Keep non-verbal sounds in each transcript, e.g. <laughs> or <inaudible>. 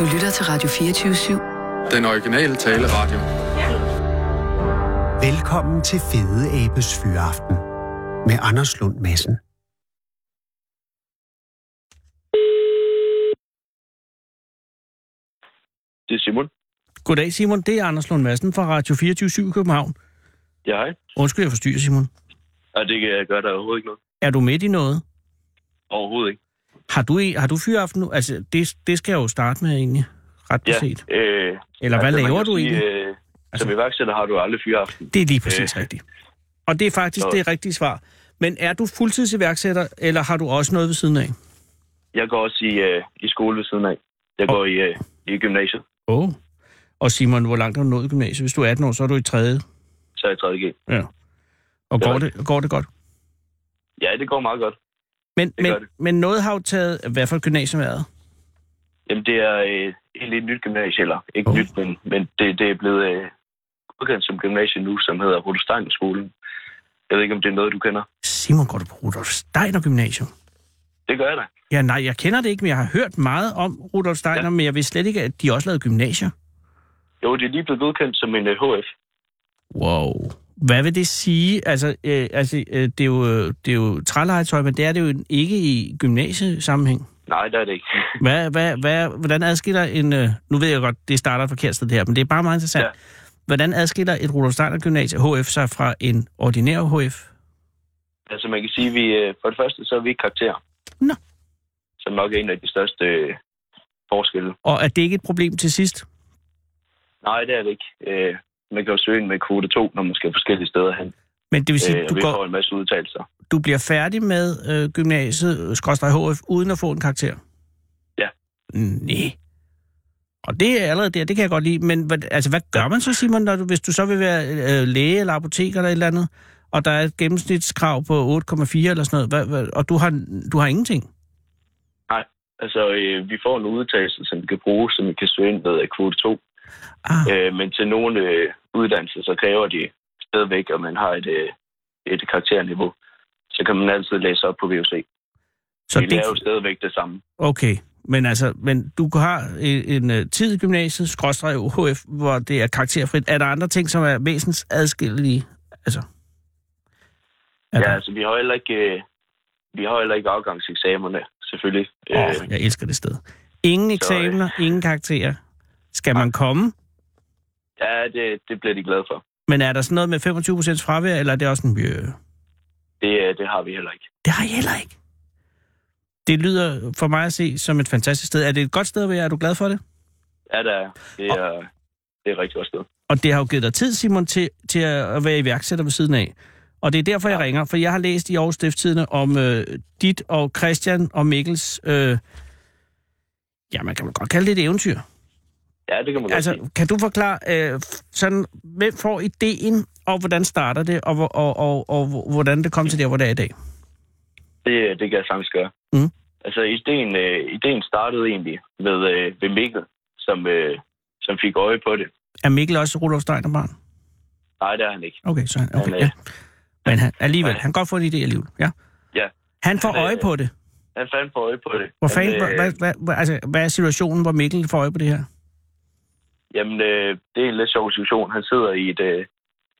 Du lytter til Radio 24-7. Den originale taleradio. Velkommen til Fede Abes Fyraften med Anders Lund Madsen. Det er Simon. Goddag Simon, det er Anders Lund Madsen fra Radio 24 i København. Ja, hej. Undskyld, jeg forstyrrer Simon. Og det kan jeg gøre der overhovedet ikke noget. Er du midt i noget? Overhovedet ikke. Har du, har du fyraften nu? Altså, det, det skal jeg jo starte med egentlig, ret Ja, beset. øh, Eller hvad man laver du sige, egentlig? Øh, som iværksætter har du aldrig fyraften. Det er lige præcis øh, rigtigt. Og det er faktisk så- det rigtige svar. Men er du fuldtidsiværksætter, eller har du også noget ved siden af? Jeg går også i, øh, i skole ved siden af. Jeg går i, øh, i gymnasiet, Åh. Oh. Og Simon, hvor langt har du nået i gymnasiet? Hvis du er 18 år, så er du i 3. så er jeg 3.G. Ja. Og Det går det, går det godt? Ja, det går meget godt. Men, Det men, det. men noget har jo taget, hvad for et gymnasium været? Jamen, det er øh, et nyt gymnasie, eller ikke Oh. nyt, men, men det, det er blevet øh, udkendt som gymnasie nu, som hedder Rudolf skolen. Jeg ved ikke, om det er noget, du kender. Simon, går du på Rudolf Steiner Gymnasium? Det gør jeg da. Ja, nej, jeg kender det ikke, men jeg har hørt meget om Rudolf Steiner, ja. Men jeg vidste slet ikke, at de også lavede gymnasier. Jo, det er lige blevet godkendt som en øh, HF. Wow. Hvad vil det sige? Altså, øh, altså øh, det, er jo, det er jo trælegetøj, men det er det jo ikke i gymnasiesammenhæng. Nej, det er det ikke. <laughs> Hvad, hvad, hvad, hvordan adskiller en... Øh, nu ved jeg godt, det starter et forkert sted det her, men det er bare meget interessant. Ja. Hvordan adskiller et Rudolf Steiner Gymnasie HF sig fra en ordinær HF? Altså, man kan sige, at vi, øh, for det første, så er vi ikke karakterer. Nå. Som nok er en af de største øh, forskelle. Og er det ikke et problem til sidst? Nej, det er det ikke. Øh, man kan jo søge ind med kvote 2, når man skal forskellige steder hen. Men det vil sige, Øh, øh, du, går, en masse udtalelser. du bliver færdig med øh, gymnasiet, skråstrej HF, uden at få en karakter? Ja. Nej. Og det er allerede der, det kan jeg godt lide. Men hvad, altså, hvad gør man så, Simon, når du, hvis du så vil være øh, læge eller apoteker eller et eller andet, og der er et gennemsnitskrav på 8,4 eller sådan noget, hvad, hvad, og du har, du har ingenting? Altså, øh, vi får en udtalelse, som vi kan bruge, som vi kan søge ind med af kvote 2. Ah, Øh, men til nogle øh, uddannelser, så kræver de stadigvæk, at man har et, øh, et karakterniveau. Så kan man altid læse op på VUC. så vi det, lærer jo stadigvæk det samme. okay. Men altså, men du har en, en øh, tid i gymnasiet, skråstrej HF, hvor det er karakterfrit. Er der andre ting, som er væsens adskillelige? Altså, er Ja, der? altså, vi har heller ikke, øh, vi har heller ikke afgangseksamerne, selvfølgelig. Åh, Øh, jeg elsker det sted. Ingen eksamener, ingen karakterer. Skal man komme? ja, det, det bliver de glade for. Men er der sådan noget med 25% fravær, eller er det også en... Øh, Det, det har vi heller ikke. det har jeg heller ikke. Det lyder for mig at se som et fantastisk sted. Er det et godt sted at være? Er du glad for det? Ja, der er. Det er, det er et rigtig godt sted. Og det har jo givet dig tid, Simon, til, til at være iværksætter ved siden af. Og det er derfor, jeg ringer, for jeg har læst i Aarhus Stifttidene om øh, dit og Christian og Mikkels... Øh, ja, man kan man godt kalde det et eventyr. Ja, det kan man godt Altså, sige. kan du forklare, øh, sådan, hvem får ideen, og hvordan starter det, og, og, og, og, hvordan det kom til der, hvor det er i dag? Det, det kan jeg sagtens gøre. Mm. Altså, ideen, øh, ideen startede egentlig ved, øh, ved Mikkel, som, øh, som fik øje på det. Er Mikkel også Rudolf Steiner barn? Nej, det er han ikke. Okay, så han, okay, Han, øh, ja. Men han, alligevel, han kan godt få en idé alligevel, ja. Ja. Han får øh, øje på det. Han fandt på øje på det. Hvor fanden, øh, hvad, hvad, altså, hvad er situationen, hvor Mikkel får øje på det her? Jamen, øh, det er en lidt sjov situation. Han sidder i et, øh,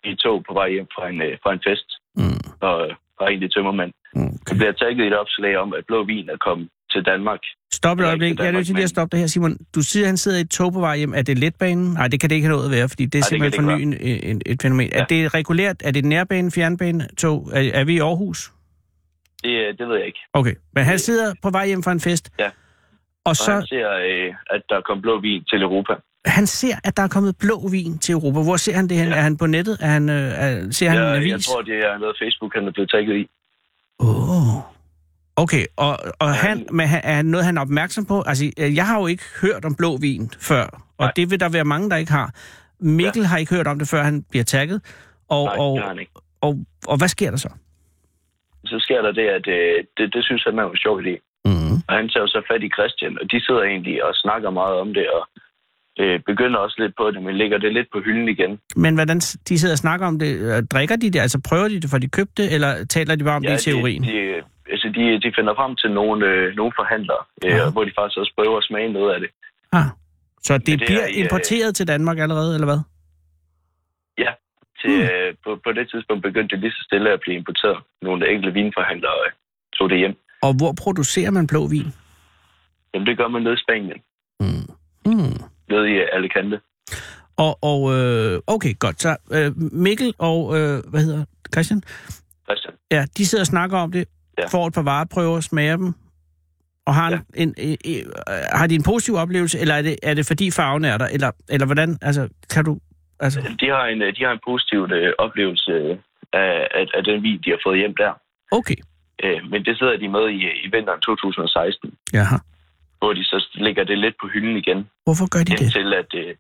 i et tog på vej hjem fra en, øh, fra en fest, Mm. og, og er egentlig tømmermand. Okay. Han bliver tagget i et opslag om, at blå vin er kommet til Danmark. Stop et øjeblik. Jeg er nødt til lige at stoppe det her, Simon. Du siger, at han sidder i et tog på vej hjem. Er det letbanen? Nej, det kan det ikke have noget at være, fordi det er Nej, det simpelthen for kan ny det en, en, et fænomen. Ja. Er det regulært? Er det nærbane, fjernbane, tog? Er, er vi i Aarhus? Det, øh, det ved jeg ikke. Okay, men han sidder på vej hjem fra en fest. Ja. Og Og så, han ser, øh, at der kom blå vin til Europa. Han ser, at der er kommet blå vin til Europa. Hvor ser han det hen? Ja. Ja. Er han på nettet? Er han, øh, er, ser han en avis? jeg tror, det er noget Facebook, han er blevet tagget i. Åh. Oh. Okay, og, og Ja, han, men er han noget, han er opmærksom på? Altså, øh, jeg har jo ikke hørt om blå vin før, og Nej. det vil der være mange, der ikke har. Mikkel ja. har ikke hørt om det, før han bliver tagget. Og, Nej, og, ikke. og, og hvad sker der så? Så sker der det, at øh, det, det synes han er en sjov idé. Mm. Og han tager så fat i Christian, og de sidder egentlig og snakker meget om det, og øh, begynder også lidt på det, men lægger det lidt på hylden igen. Men hvordan de sidder og snakker om det, øh, drikker de det, altså prøver de det, for de købte eller taler de bare om ja, det i teorien? De, de, altså de, de finder frem til nogle, øh, nogle forhandlere, øh, Ja. hvor de faktisk også prøver at smage noget af det. Ah, Så det, det det bliver er i, øh, importeret til Danmark allerede, eller hvad? Ja, til, Hmm. øh, på, på det tidspunkt begyndte det lige så stille at blive importeret. Nogle enkelte vinforhandlere øh, tog det hjem. Og hvor producerer man blå vin? Jamen, det gør man nede i Spanien, Mm. Mm. Nede i Alicante. Og, og øh, okay, godt. Så øh, Mikkel og, øh, hvad hedder Christian? Christian. Ja, de sidder og snakker om det, ja. Får et par vareprøver, smager dem, og har, en, Ja. en, en, en, har de en positiv oplevelse, eller er det, er det fordi farven er der, eller, eller hvordan, altså, kan du, altså, De har en, øh, de har en positiv øh, oplevelse af, af, af den vin, de har fået hjem der. okay, Øh, men det sidder de med i, i vinteren 2016, jaha. Hvor de så lægger det lidt på hylden igen. Hvorfor gør de det? Indtil at... Øh,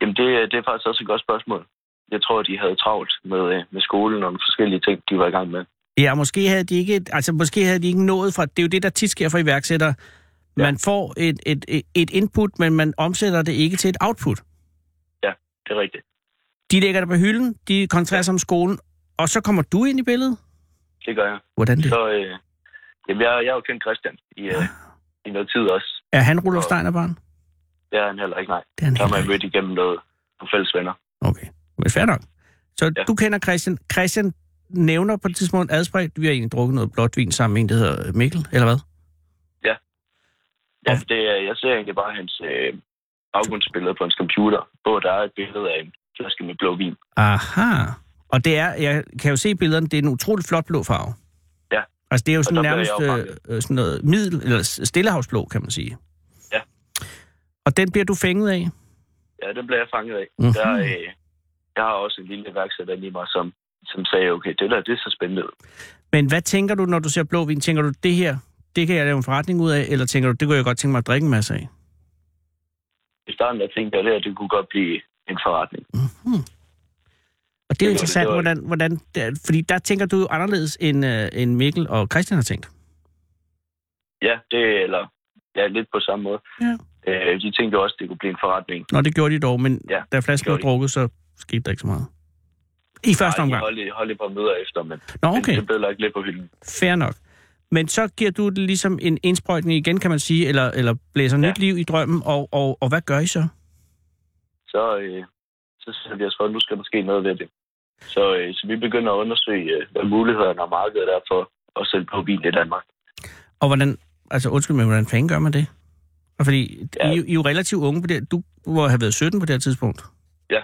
jamen, det, det er faktisk også et godt spørgsmål. Jeg tror, de havde travlt med, øh, med skolen og nogle forskellige ting, de var i gang med. Ja, måske havde de ikke, altså måske havde de ikke nået fra, det er jo det, der tit sker for iværksættere. Man får et, et, et- input, men man omsætter det ikke til et output. Det er rigtigt. De lægger det på hylden, de koncentrerer sig om skolen, og så kommer du ind i billedet? Det gør jeg. Hvordan det? Så øh, jamen, jeg, jeg har jo kendt Christian i, øh, i noget tid også. Er han Rudolf Steiner barn? Det er han heller ikke, nej. Det er han heller man ikke. mødt igennem noget på fælles venner. Okay, men fair nok. Så ja. Ja. du kender Christian. Christian nævner på et tidspunkt adspredt, vi har egentlig drukket noget blåt vin sammen med en, der hedder Mikkel, eller hvad? Ja, Og- det, er- jeg ser egentlig bare hans øh, baggrundsbillede på hans computer, hvor der er et billede af en flaske med blå vin. Aha. Og det er, jeg kan jo se billederne, det er en utrolig flot blå farve. Altså det er jo sådan bliver nærmest øh, sådan noget middel, eller stillehavsblå, kan man sige. Ja. Og den bliver du fænget af? Ja, den blev jeg fanget af. Mhm. Der, øh, jeg har også en lille iværksætter i mig, som, som sagde, okay, det der, det er så spændende. Men hvad tænker du, når du ser blå vin? Tænker du, det her, det kan jeg lave en forretning ud af? Eller tænker du, det kunne jeg godt tænke mig at drikke en masse af? I starten der tænkte jeg, det, her, det kunne godt blive en forretning. Og det er jo Det interessant, det hvordan, hvordan der, fordi der tænker du jo anderledes, end, øh, end Mikkel og Christian har tænkt. Ja, det eller ja, lidt på samme måde. Ja. Øh, de tænkte også, det kunne blive en forretning. Nå, det gjorde de dog, men ja, da flasken var drukket, så skete der ikke så meget. I første Nej, omgang. holdt, i- holdt et par møder efter, men, Nå, men okay. det blev lagt lidt på hylden. Fair nok. Men så giver du det ligesom en indsprøjtning igen, kan man sige, eller, eller blæser Ja. nyt liv i drømmen, og, og, og hvad gør I så? Så, øh, så siger vi os for, at nu skal der ske noget ved det. Så, øh, så vi begynder at undersøge, øh, hvad mulighederne og markedet er for at sælge på vin i Danmark. Og hvordan, altså undskyld mig, hvordan fanden gør man det? Fordi ja. Ja. I, I er jo relativt unge på det. Du må have været 17 på det her tidspunkt. Ja.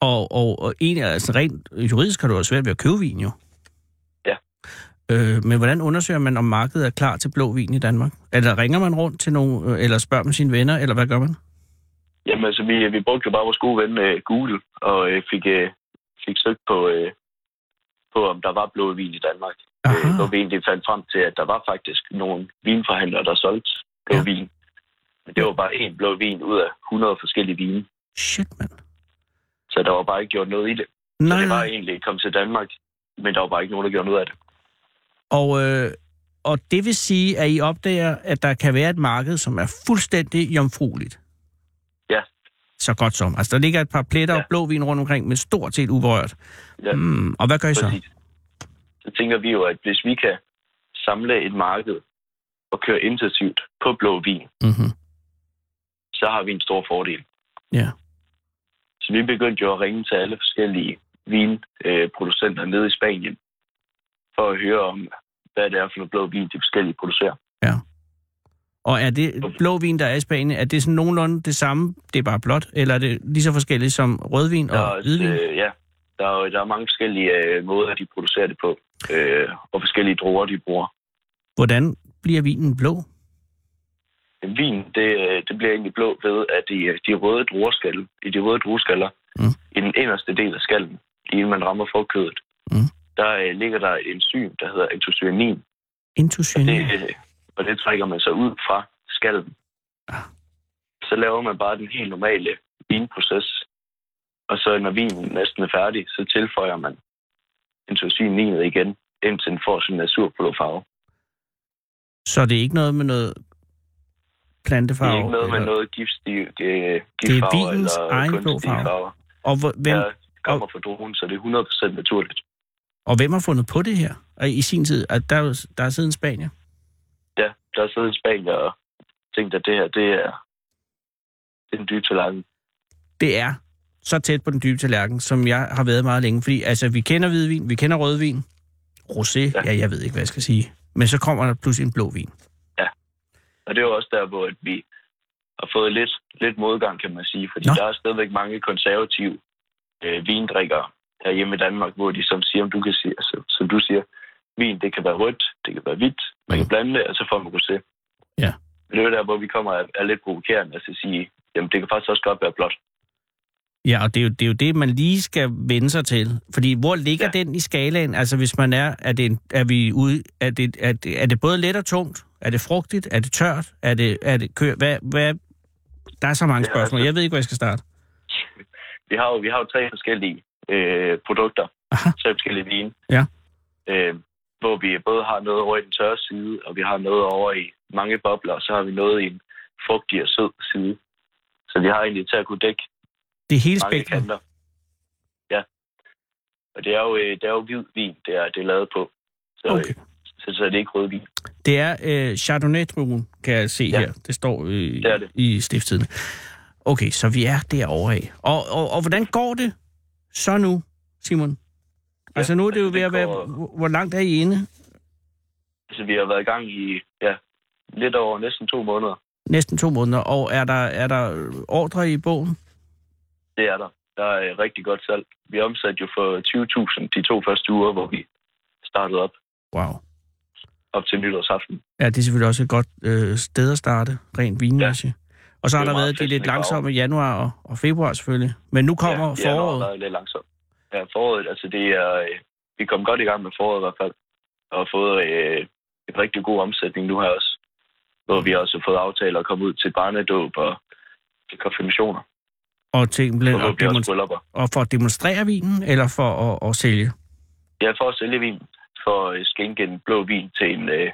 Og, og, og en, altså rent juridisk har du også svært ved at købe vin, jo. Ja. Øh, men hvordan undersøger man, om markedet er klar til blå vin i Danmark? Eller ringer man rundt til nogen, øh, eller spørger man sine venner, eller hvad gør man? Jamen, altså, vi, vi brugte jo bare vores gode ven øh, Google, og øh, fik, øh, fik søgt på, øh, på, om der var blå vin i Danmark. Aha. Øh, hvor vi egentlig fandt frem til, at der var faktisk nogle vinforhandlere, der solgte blå Ja. vin. Men det var bare én blå vin ud af 100 forskellige vine. Shit, mand. Så der var bare ikke gjort noget i det. Så Nej, det var egentlig kommet til Danmark, men der var bare ikke nogen, der gjorde noget af det. Og, øh, og det vil sige, at I opdager, at der kan være et marked, som er fuldstændig jomfrueligt. Ja. Så godt som. Altså, der ligger et par pletter ja. Ja. og blå vin rundt omkring, men stort set uberørt. Ja. Mm, og hvad gør I så? Præcis. Så tænker vi jo, at hvis vi kan samle et marked og køre intensivt på blå vin, Mm-hmm. så har vi en stor fordel. Ja. Så vi begyndte jo at ringe til alle forskellige vinproducenter nede i Spanien, for at høre om, hvad det er for noget blå vin, de forskellige producerer. Og er det blå vin, der er i Spanien, er det sådan nogenlunde det samme, det er bare blåt, eller er det lige så forskelligt som rødvin Der og også, hvidvin? øh, ja, der er, der er mange forskellige øh, måder, de producerer det på, øh, og forskellige druer, de bruger. Hvordan bliver vinen blå? Vin, det, øh, det bliver egentlig blå ved, at de, de røde druerskaller, i de røde drueskaller, Mm. i den inderste del af skallen, lige inden man rammer frugtkødet, Mm. der øh, ligger der et enzym, der hedder. Det, øh, og det trækker man så ud fra skallen. Ah. Så laver man bare den helt normale vinproces. Og så når vinen næsten er færdig, så tilføjer man antocianinet igen, indtil den får sin naturblå farve. Så det er ikke noget med noget Det plantefarve? er ikke noget med eller- noget giftstig, øh, giftfarver vinens eller egen blå farve. farver. Og, hvor, hvem, Der kommer fra druen, så det er 100% naturligt. og hvem har fundet på det her Og i sin tid? At der, er der er siden Spanien. Ja, der er siddet i Spanien og tænkt, at det her, det er, Det er den dybe tallerken. Det er så tæt på den dybe tallerken, som jeg har været meget længe. Fordi altså, vi kender hvidvin, vi kender rødvin, rosé, ja. Ja. ja, jeg ved ikke, hvad jeg skal sige. Men så kommer der pludselig en blå vin. Og det er jo også der, hvor at vi har fået lidt, lidt modgang, kan man sige. Fordi. Nå. der er stadigvæk mange konservative øh, vindrikkere herhjemme i Danmark, hvor de som siger, om du kan sige, altså, som du siger, vin, det kan være rødt, det kan være hvidt, man kan blande det, og så får man rosé. Ja. Men det er der, hvor vi kommer er, er lidt provokerende, altså at sige, jamen det kan faktisk også godt være blåt. Ja, og det er, jo, det er jo det, man lige skal vende sig til. Fordi hvor ligger ja. Ja. den i skalaen? Altså hvis man er, er, det en, er vi ude, er det, er, det, er det både let og tungt? Er det frugtigt? Er det tørt? Er det, er det kø, hvad, hvad, der er så mange Ja, spørgsmål. altså- Jeg ved ikke, hvor jeg skal starte. <laughs> Vi har jo, vi har jo tre forskellige øh, produkter, Aha. tre forskellige vine. Ja. Øh, hvor vi både har noget over i den tørre side, og vi har noget over i mange bobler, og så har vi noget i en frugtig og sød side. Så vi har egentlig til at kunne dække Det hele mange spektrum. kanter. Ja. Og det er jo, øh, det er jo hvid vin, det er, det er lavet på. Så, Okay. okay. så, så er det ikke rødvin. Det er øh, chardonnay druen kan jeg se ja. Her. Det står øh, Det det. i stifttiden. Okay, så vi er derovre af. Og, og, og hvordan går det så nu, Simon? Altså nu er det jo altså, ved at være... Hvor langt er I inde? Altså, vi har været i gang i ja, lidt over næsten to måneder. Næsten to måneder. Og er der, er der ordre i bogen? Det er der. Der er rigtig godt salg. Vi omsatte jo for 20.000 de to første uger, hvor vi startede op, Wow. op til nytårsaften. Ja, det er selvfølgelig også et godt øh, sted at starte, rent vinmæssigt. Ja. Og så har er der været de lidt langsomme januar og, og februar selvfølgelig. Men nu kommer ja, januar foråret. har været lidt langsomt. Ja, foråret, altså det er... øh, Vi kom godt i gang med foråret i hvert fald. Og har fået øh, en rigtig god omsætning nu her også. Hvor vi også har fået aftaler at komme ud til barnedåb og til konfirmationer. Og, til, Og og, bryllupper. og for at demonstrere vinen, eller for at, at sælge? Ja, for at sælge vin. For at skænke en blå vin til en øh,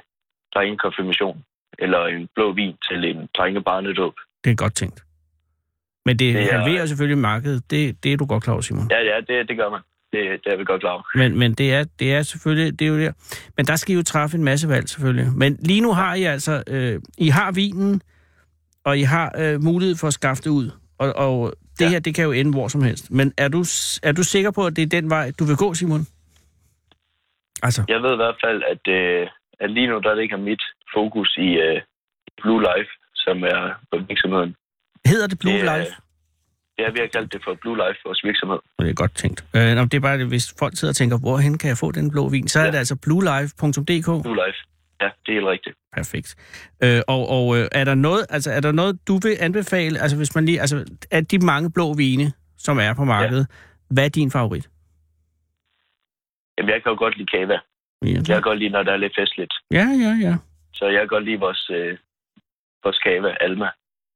drengekonfirmation. Eller en blå vin til en drengebarnedåb. Det er godt tænkt. Men det, det er- halverer selvfølgelig markedet. Det, det er du godt klar over, Simon. Ja, ja, det, det gør man. Det, det er vi godt klar over. Men, men det, er, det er selvfølgelig, det er jo der. Men der skal I jo træffe en masse valg, selvfølgelig. Men lige nu har I altså, øh, I har vinen, og I har øh, mulighed for at skaffe det ud. Og, og det ja. Her, det kan jo ende hvor som helst. Men er du, er du sikker på, at det er den vej, du vil gå, Simon? Altså, Jeg ved i hvert fald, at, øh, at lige nu der ligger mit fokus i øh, Blue Life, som er på virksomheden. Hedder det Blue Det er- Life? Ja, vi har kaldt det for Blue Life, vores virksomhed. Det er godt tænkt. Øh, nå, det er bare, hvis folk sidder og tænker, hvorhen kan jeg få den blå vin, så er Ja. det altså bluelife.dk. Blue Life. Ja, det er helt rigtigt. Perfekt. Øh, og og øh, er der noget, altså er der noget, du vil anbefale, altså hvis man lige, altså af de mange blå vine, som er på markedet, ja. hvad er din favorit? Jamen, jeg kan jo godt lide kava. Ja, Jeg kan godt lide, når der er lidt festligt. ja, ja, ja. Så jeg kan godt lide vores, øh, vores kava, Alma.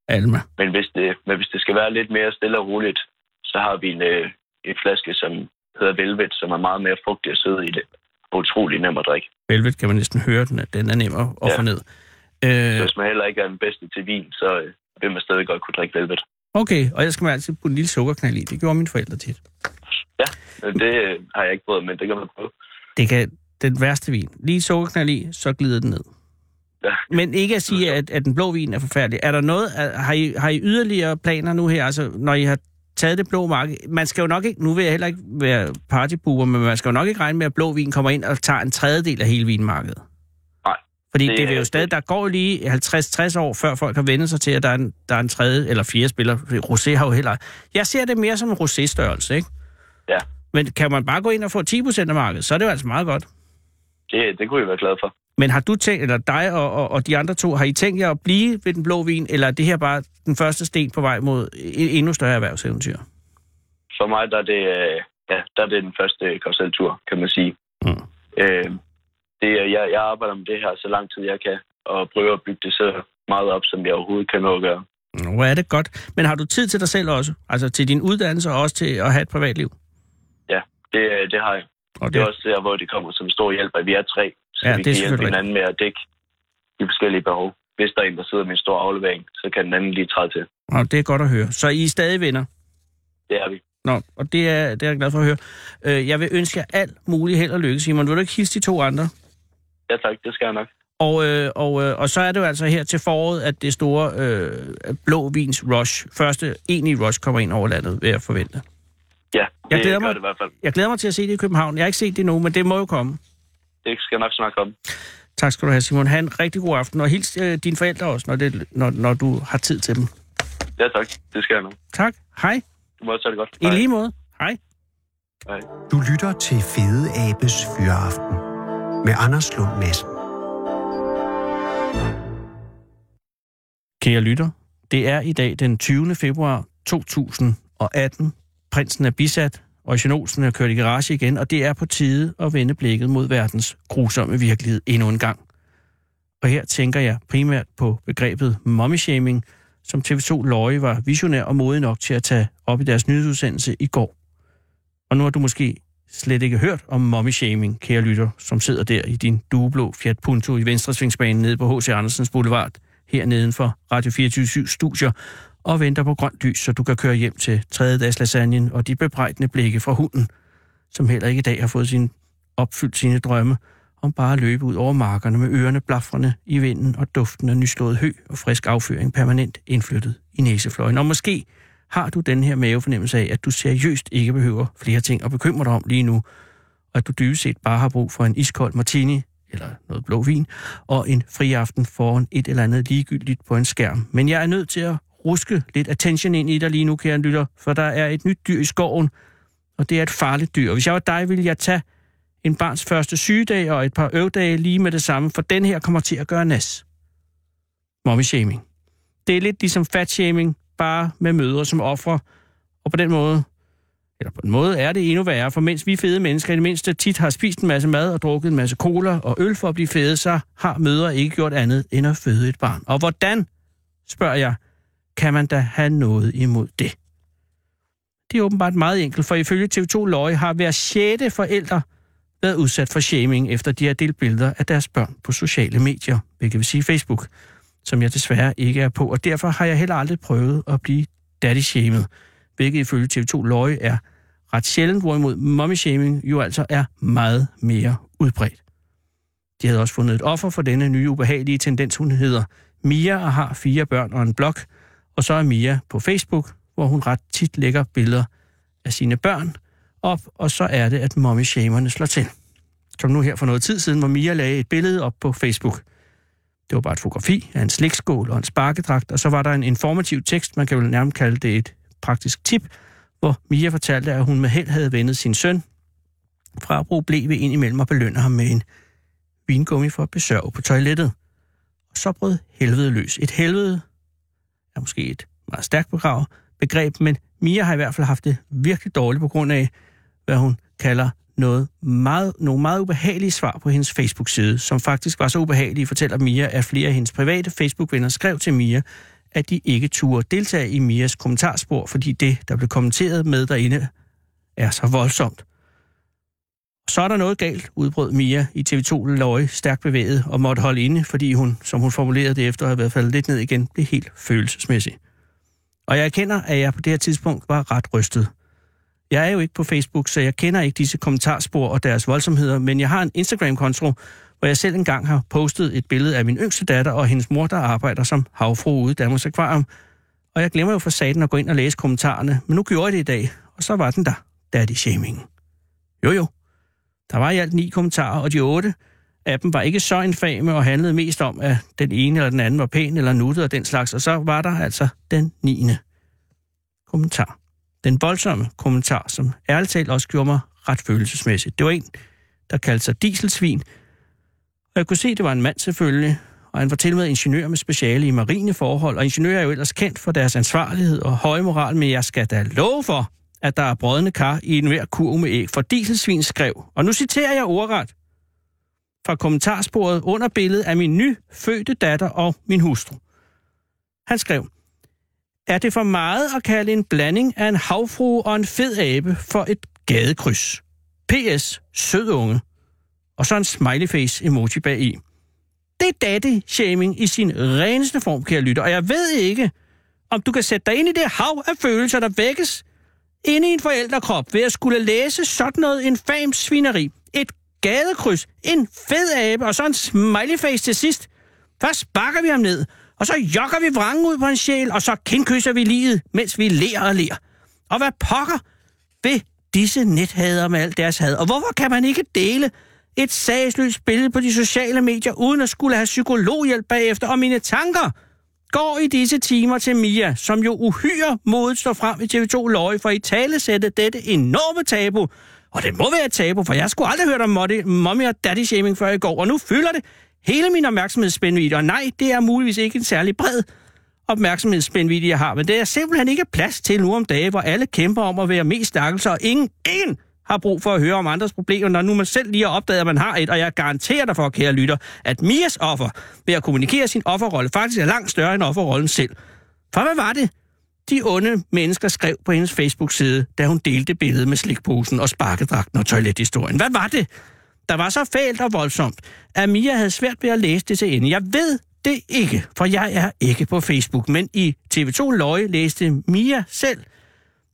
Alma. Men hvis, det, men hvis det skal være lidt mere stille og roligt, så har vi en, øh, en flaske, som hedder Velvet, som er meget mere frugtig og sød i det. Og utrolig nem at drikke. Velvet kan man næsten høre, den, er- den er nem at, at Ja. få ned. Øh, hvis man heller ikke er den bedste til vin, så øh, vil man stadig godt kunne drikke Velvet. okay, og jeg skal man altid putte en lille sukkerknald i. Det gjorde mine forældre tit. Men det øh, har jeg ikke prøvet, men det kan man prøve. Det kan den værste vin. Lige sukkerknald i, så glider den ned. Men ikke at sige, at, at den blå vin er forfærdelig. Er der noget, har I, har I yderligere planer nu her, altså når I har taget det blå marked? Man skal jo nok ikke, nu vil jeg heller ikke være partybuber, men man skal jo nok ikke regne med, at blå vin kommer ind og tager en tredjedel af hele vinmarkedet. Nej. Fordi det, Det vil jo stadig, der går lige 50-60 år, før folk har vendt sig til, at der er en, der er en tredje eller fjerde spiller. Rosé har jo heller... Jeg ser det mere som en rosé-størrelse, ikke? Ja. Men kan man bare gå ind og få 10% af markedet, så er det jo altså meget godt. Det, det kunne jeg være glad for. Men har du tænkt, eller dig og, og, og de andre to, har I tænkt jer at blive ved den blå vin, eller er det her bare den første sten på vej mod et endnu større erhvervseventyr? For mig der er det, øh, ja, der er det den første konsultur, kan man sige. Mm. Øh, det, jeg, jeg arbejder med det her så lang tid jeg kan, og prøver at bygge det så meget op, som jeg overhovedet kan nå at gøre. Hvor er det godt. Men har du tid til dig selv også? Altså til din uddannelse og også til at have et privatliv? Ja, det, øh, det har jeg. Og Det er også der, hvor det kommer som stor hjælp, at vi er tre, så Ja, vi det kan hjælpe hinanden med at dække de forskellige behov. Hvis der er en, der sidder med en stor aflevering, så kan den anden lige træde til. Og det er godt at høre. Så I er stadig venner? Det er vi. Nå, og det er, det er jeg glad for at høre. Øh, jeg vil ønske jer alt muligt held og lykke, Simon. Vil du ikke hilse de to andre? Ja tak, det skal jeg nok. Og, øh, og, øh, og så er det jo altså her til foråret, at det store øh, blå vins rush, første egentlige rush, kommer ind over landet, ved at forvente. Ja, Jeg det glæder gør mig. det i hvert fald. Jeg glæder mig til at se det i København. Jeg har ikke set det endnu, men det må jo komme. Det skal nok snart komme. Tak skal du have, Simon. Ha' en rigtig god aften, og hils øh, dine forældre også, når, det, når, når du har tid til dem. Ja, tak. Det skal jeg nok. Tak. Hej. Du må også tage det godt. I lige måde. Hej. Hej. Du lytter til Fede Abes Fyraften med Anders Lund Madsen. Kære lytter, det er i dag den 20. februar 2018. Prinsen er bisat, og Olsen er kørt i garage igen, og det er på tide at vende blikket mod verdens grusomme virkelighed endnu en gang. Og her tænker jeg primært på begrebet mommy-shaming, som TV2 Løje var visionær og modig nok til at tage op i deres nyhedsudsendelse i går. Og nu har du måske slet ikke hørt om mommy-shaming, kære lytter, som sidder der i din dueblå Fiat Punto i Venstresvingsbanen nede på H.C. Andersens Boulevard, her nedenfor Radio 24 studier, og venter på grønt lys, så du kan køre hjem til tredje dags lasagnen og de bebrejdende blikke fra hunden, som heller ikke i dag har fået sin, opfyldt sine drømme om bare at løbe ud over markerne med ørerne blafrende i vinden og duften af nyslået hø og frisk afføring permanent indflyttet i næsefløjen. Og måske har du den her mavefornemmelse af, at du seriøst ikke behøver flere ting at bekymre dig om lige nu, og at du dybest set bare har brug for en iskold martini eller noget blå vin, og en fri aften foran et eller andet ligegyldigt på en skærm. Men jeg er nødt til at ruske lidt attention ind i dig lige nu, kære lytter, for der er et nyt dyr i skoven, og det er et farligt dyr. Hvis jeg var dig, ville jeg tage en barns første sygedag og et par øvdage lige med det samme, for den her kommer til at gøre nas. Mommy shaming. Det er lidt ligesom fat shaming, bare med mødre som ofre, og på den måde, eller på en måde er det endnu værre, for mens vi fede mennesker i det mindste tit har spist en masse mad og drukket en masse cola og øl for at blive fede, så har mødre ikke gjort andet end at føde et barn. Og hvordan, spørger jeg, kan man da have noget imod det? Det er åbenbart meget enkelt, for ifølge TV2 Løje har hver sjette forældre været udsat for shaming, efter de har delt billeder af deres børn på sociale medier, hvilket vil sige Facebook, som jeg desværre ikke er på, og derfor har jeg heller aldrig prøvet at blive daddy-shamed, hvilket ifølge TV2 Løje er ret sjældent, hvorimod mommy-shaming jo altså er meget mere udbredt. De havde også fundet et offer for denne nye ubehagelige tendens, hun hedder Mia og har fire børn og en blog, og så er Mia på Facebook, hvor hun ret tit lægger billeder af sine børn op, og så er det, at mommy-shamerne slår til. Som nu her for noget tid siden, hvor Mia lagde et billede op på Facebook. Det var bare et fotografi af en slikskål og en sparkedragt, og så var der en informativ tekst, man kan vel nærmest kalde det et praktisk tip, hvor Mia fortalte, at hun med held havde vendet sin søn fra at bruge blevet ind imellem og belønne ham med en vingummi for at besørge på toilettet. Og så brød helvede løs. Et helvede er måske et meget stærkt begreb, begreb, men Mia har i hvert fald haft det virkelig dårligt på grund af, hvad hun kalder noget meget, nogle meget ubehagelige svar på hendes Facebook-side, som faktisk var så ubehagelige, fortæller Mia, at flere af hendes private Facebook-venner skrev til Mia, at de ikke turde deltage i Mias kommentarspor, fordi det, der blev kommenteret med derinde, er så voldsomt. Så er der noget galt, udbrød Mia i TV2 Løje stærkt bevæget og måtte holde inde, fordi hun, som hun formulerede det efter at have været faldet lidt ned igen, blev helt følelsesmæssig. Og jeg erkender, at jeg på det her tidspunkt var ret rystet. Jeg er jo ikke på Facebook, så jeg kender ikke disse kommentarspor og deres voldsomheder, men jeg har en Instagram-konto, hvor jeg selv engang har postet et billede af min yngste datter og hendes mor, der arbejder som havfru ude i Danmarks Akvarium. Og jeg glemmer jo for saten at gå ind og læse kommentarerne, men nu gjorde jeg det i dag, og så var den der, daddy shaming. Jo jo, der var i alt ni kommentarer, og de otte af dem var ikke så infame og handlede mest om, at den ene eller den anden var pæn eller nuttet og den slags, og så var der altså den niende kommentar. Den voldsomme kommentar, som ærligt talt også gjorde mig ret følelsesmæssigt. Det var en, der kaldte sig dieselsvin, og jeg kunne se, at det var en mand selvfølgelig, og han var til med ingeniør med speciale i marine forhold, og ingeniører er jo ellers kendt for deres ansvarlighed og høje moral, men jeg skal da love for, at der er brødende kar i enhver kurv med æg, for dieselsvin skrev, og nu citerer jeg ordret, fra kommentarsporet under billedet af min nyfødte datter og min hustru. Han skrev, er det for meget at kalde en blanding af en havfrue og en fed abe for et gadekryds? P.S. Sød unge. Og så en smiley face emoji bag i. Det er daddy-shaming i sin reneste form, kære lytter, og jeg ved ikke, om du kan sætte dig ind i det hav af følelser, der vækkes inde i en forældrekrop ved at skulle læse sådan noget infam svineri. Et gadekryds. En fed abe, og så en smiley face til sidst. Først sparker vi ham ned, og så jokker vi vrangen ud på en sjæl, og så kindkysser vi livet, mens vi ler og ler. Og hvad pokker ved disse nethader med alt deres had? Og hvorfor kan man ikke dele et sagsløst billede på de sociale medier, uden at skulle have psykologhjælp bagefter? Og mine tanker går i disse timer til Mia, som jo uhyre modigt står frem i TV2 Løje for i tale sætte dette enorme tabu. Og det må være et tabu, for jeg skulle aldrig hørt om mommy og daddy shaming før i går, og nu fylder det hele min opmærksomhedsspændvidde. Og nej, det er muligvis ikke en særlig bred opmærksomhedsspændvidde, jeg har, men det er simpelthen ikke plads til nu om dage, hvor alle kæmper om at være mest stakkels, og ingen, ingen har brug for at høre om andres problemer, når nu man selv lige har opdaget, at man har et, og jeg garanterer dig for, kære lytter, at Mias offer ved at kommunikere sin offerrolle faktisk er langt større end offerrollen selv. For hvad var det, de onde mennesker skrev på hendes Facebook-side, da hun delte billedet med slikposen og sparkedragten og toilethistorien? Hvad var det, der var så fælt og voldsomt, at Mia havde svært ved at læse det til ende? Jeg ved det ikke, for jeg er ikke på Facebook, men i TV2 Løje læste Mia selv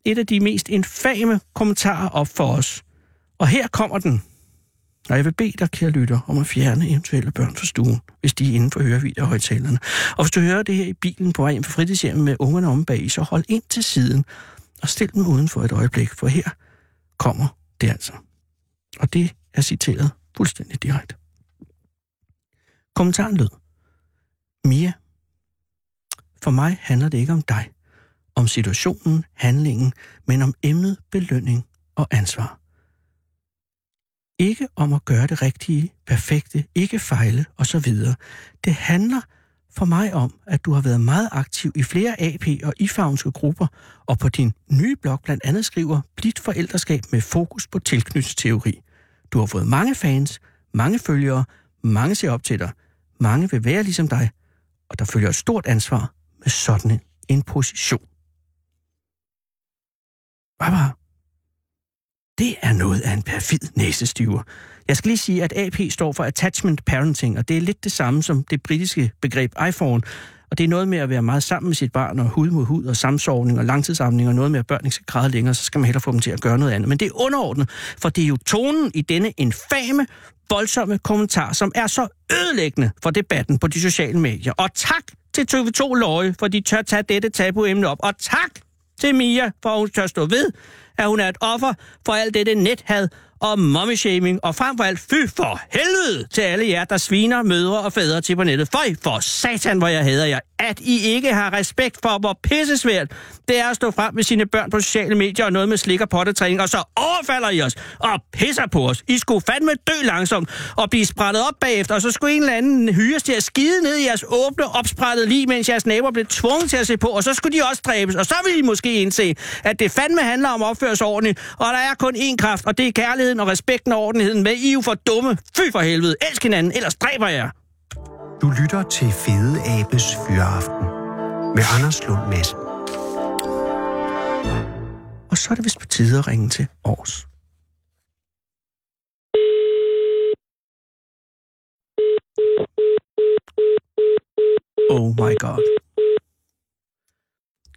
et af de mest infame kommentarer op for os. Og her kommer den. Og jeg vil bede dig, kære lytter, om at fjerne eventuelle børn fra stuen, hvis de er inden for hørevideohøjtalerne. Og hvis du hører det her i bilen på vej hjem fra fritidshjemmet med ungerne om bag, så hold ind til siden og stil dem uden for et øjeblik, for her kommer det altså. Og det er citeret fuldstændig direkte. Kommentaren lød. Mia, for mig handler det ikke om dig om situationen, handlingen, men om emnet belønning og ansvar. Ikke om at gøre det rigtige, perfekte, ikke fejle osv. Det handler for mig om, at du har været meget aktiv i flere AP- og ifavnske grupper, og på din nye blog blandt andet skriver Blidt forældreskab med fokus på tilknytningsteori. Du har fået mange fans, mange følgere, mange ser op til dig, mange vil være ligesom dig, og der følger et stort ansvar med sådan en position. Baba, det er noget af en perfid næsestyver. Jeg skal lige sige, at AP står for Attachment Parenting, og det er lidt det samme som det britiske begreb iPhone. Og det er noget med at være meget sammen med sit barn, og hud mod hud, og samsovning, og langtidsamling, og noget med, at børn ikke skal græde længere, så skal man hellere få dem til at gøre noget andet. Men det er underordnet, for det er jo tonen i denne infame, voldsomme kommentar, som er så ødelæggende for debatten på de sociale medier. Og tak til TV2 Løje, for de tør tage dette tabuemne op. Og tak til Mia, for hun tør stå ved, at hun er et offer for alt dette nethad og mommy-shaming, og frem for alt, fy for helvede til alle jer, der sviner mødre og fædre til på nettet. Føj for satan, hvor jeg hader jer. At I ikke har respekt for, hvor pissesvært det er at stå frem med sine børn på sociale medier og noget med slik og pottetræning, og så overfalder I os og pisser på os. I skulle fandme dø langsomt og blive sprættet op bagefter, og så skulle en eller anden hyres til at skide ned i jeres åbne, opsprættede lige, mens jeres naboer blev tvunget til at se på, og så skulle de også dræbes, og så ville I måske indse, at det fandme handler om opførsordning, og der er kun én kraft, og det er kærlighed kærligheden og respekten og ordentligheden. Hvad I er for dumme. Fy for helvede. Elsk hinanden, ellers dræber jeg. Du lytter til Fede Abes Fyraften med Anders Lund Madsen. Og så er det vist på tide at ringe til Års. Oh my god.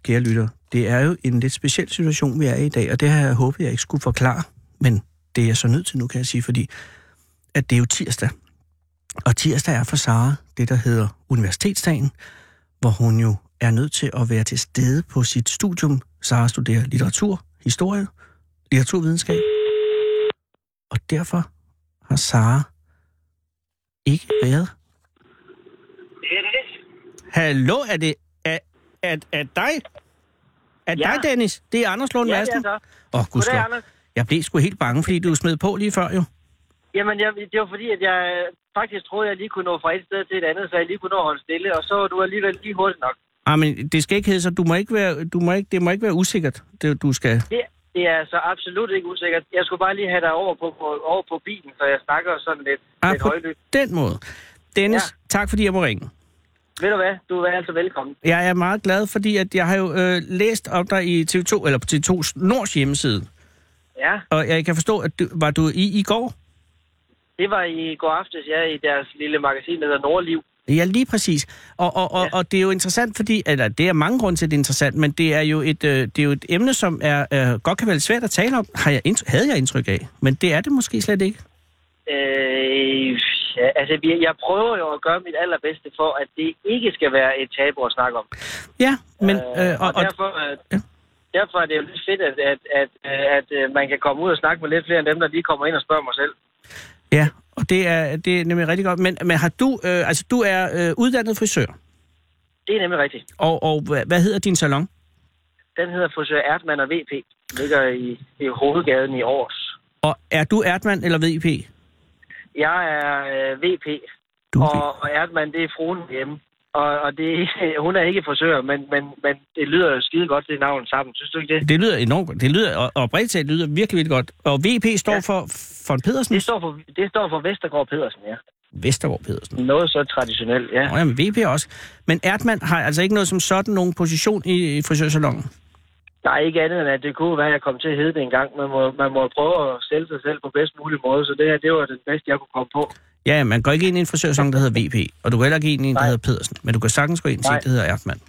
Kære lytter, det er jo en lidt speciel situation, vi er i i dag, og det har jeg håbet, jeg ikke skulle forklare. Men det er jeg så nødt til nu, kan jeg sige, fordi at det er jo tirsdag. Og tirsdag er for Sara det, der hedder Universitetsdagen, hvor hun jo er nødt til at være til stede på sit studium. Sara studerer litteratur, historie, litteraturvidenskab. Og derfor har Sara ikke været. Hallo, er det er, er, er dig? Er ja. dig, Dennis? Det er Anders Lund Ja, Madsen. det er. Åh, oh, Goddag, Anders. Jeg blev sgu helt bange, fordi du smed på lige før, jo. Jamen, jeg, det var fordi, at jeg faktisk troede, at jeg lige kunne nå fra et sted til et andet, så jeg lige kunne nå at holde stille, og så var du alligevel lige hurtigt nok. Ah, men det skal ikke hedde så. Du må ikke være, du må ikke, det må ikke være usikkert, det du skal. Det, det er så absolut ikke usikkert. Jeg skulle bare lige have dig over på, på, over på bilen, så jeg snakker sådan lidt, Ah, lidt på højlydt. den måde. Dennis, Ja. tak fordi jeg må ringe. Ved du hvad? Du er altså velkommen. Jeg er meget glad, fordi at jeg har jo øh, læst om dig i TV2, eller på TV2 Nords hjemmeside. Ja, Og jeg kan forstå, at du, var du i i går? det var i går aftes, ja, i deres lille magasin, der hedder Nordliv. Ja, lige præcis. Og, og, og, Ja. og det er jo interessant, fordi, eller det er mange grunde til, at det er interessant, men det er jo et, øh, det er jo et emne, som er, øh, godt kan være lidt svært at tale om, har jeg indtryk, havde jeg indtryk af. Men det er det måske slet ikke. Øh, ja, altså, vi- jeg prøver jo at gøre mit allerbedste for, at det ikke skal være et tabu at snakke om. Ja, men... Øh, Øh, og, og, og, derfor, øh, ja. Derfor er det jo lidt fedt, at, at, at, at, at øh, man kan komme ud og snakke med lidt flere end dem, der lige kommer ind og spørger mig selv. ja, og det er, det er nemlig rigtig godt. Men, men har du... Øh, altså, du er øh, uddannet frisør. Det er nemlig rigtigt. Og, og hvad, hedder din salon? Den hedder Frisør Ertmann og VP. Ligger i, i hovedgaden i Aarhus. Og er du Ertmann eller VP? Jeg er øh, VP, Du er og, og Ertmann, det er fruen hjemme. Og, og det, <laughs> hun er ikke frisør, men, men, men det lyder jo skide godt, det navn sammen. Synes du ikke det? Det lyder enormt godt. Det lyder, og, og bredt talt lyder virkelig, virkelig godt. Og VP står ja. Ja. for von Pedersen? Det står for, det står for Vestergaard Pedersen, ja. Vestergaard Pedersen. Noget så traditionelt, ja. Nå, jamen, VP også. Men Ertmann har altså ikke noget som sådan nogen position i, i frisørsalongen? Nej, ikke andet end, at det kunne være, at jeg kom til at hedde det en gang. Man må, man må prøve at sælge sig selv på bedst mulig måde, så det her, det var det bedste, jeg kunne komme på. Ja, man går ikke ind i en frisørsalon, der hedder VP, og du går heller ikke ind i en, der Nej. hedder Pedersen. Men du kan sagtens gå ind i en, der hedder Ertmann.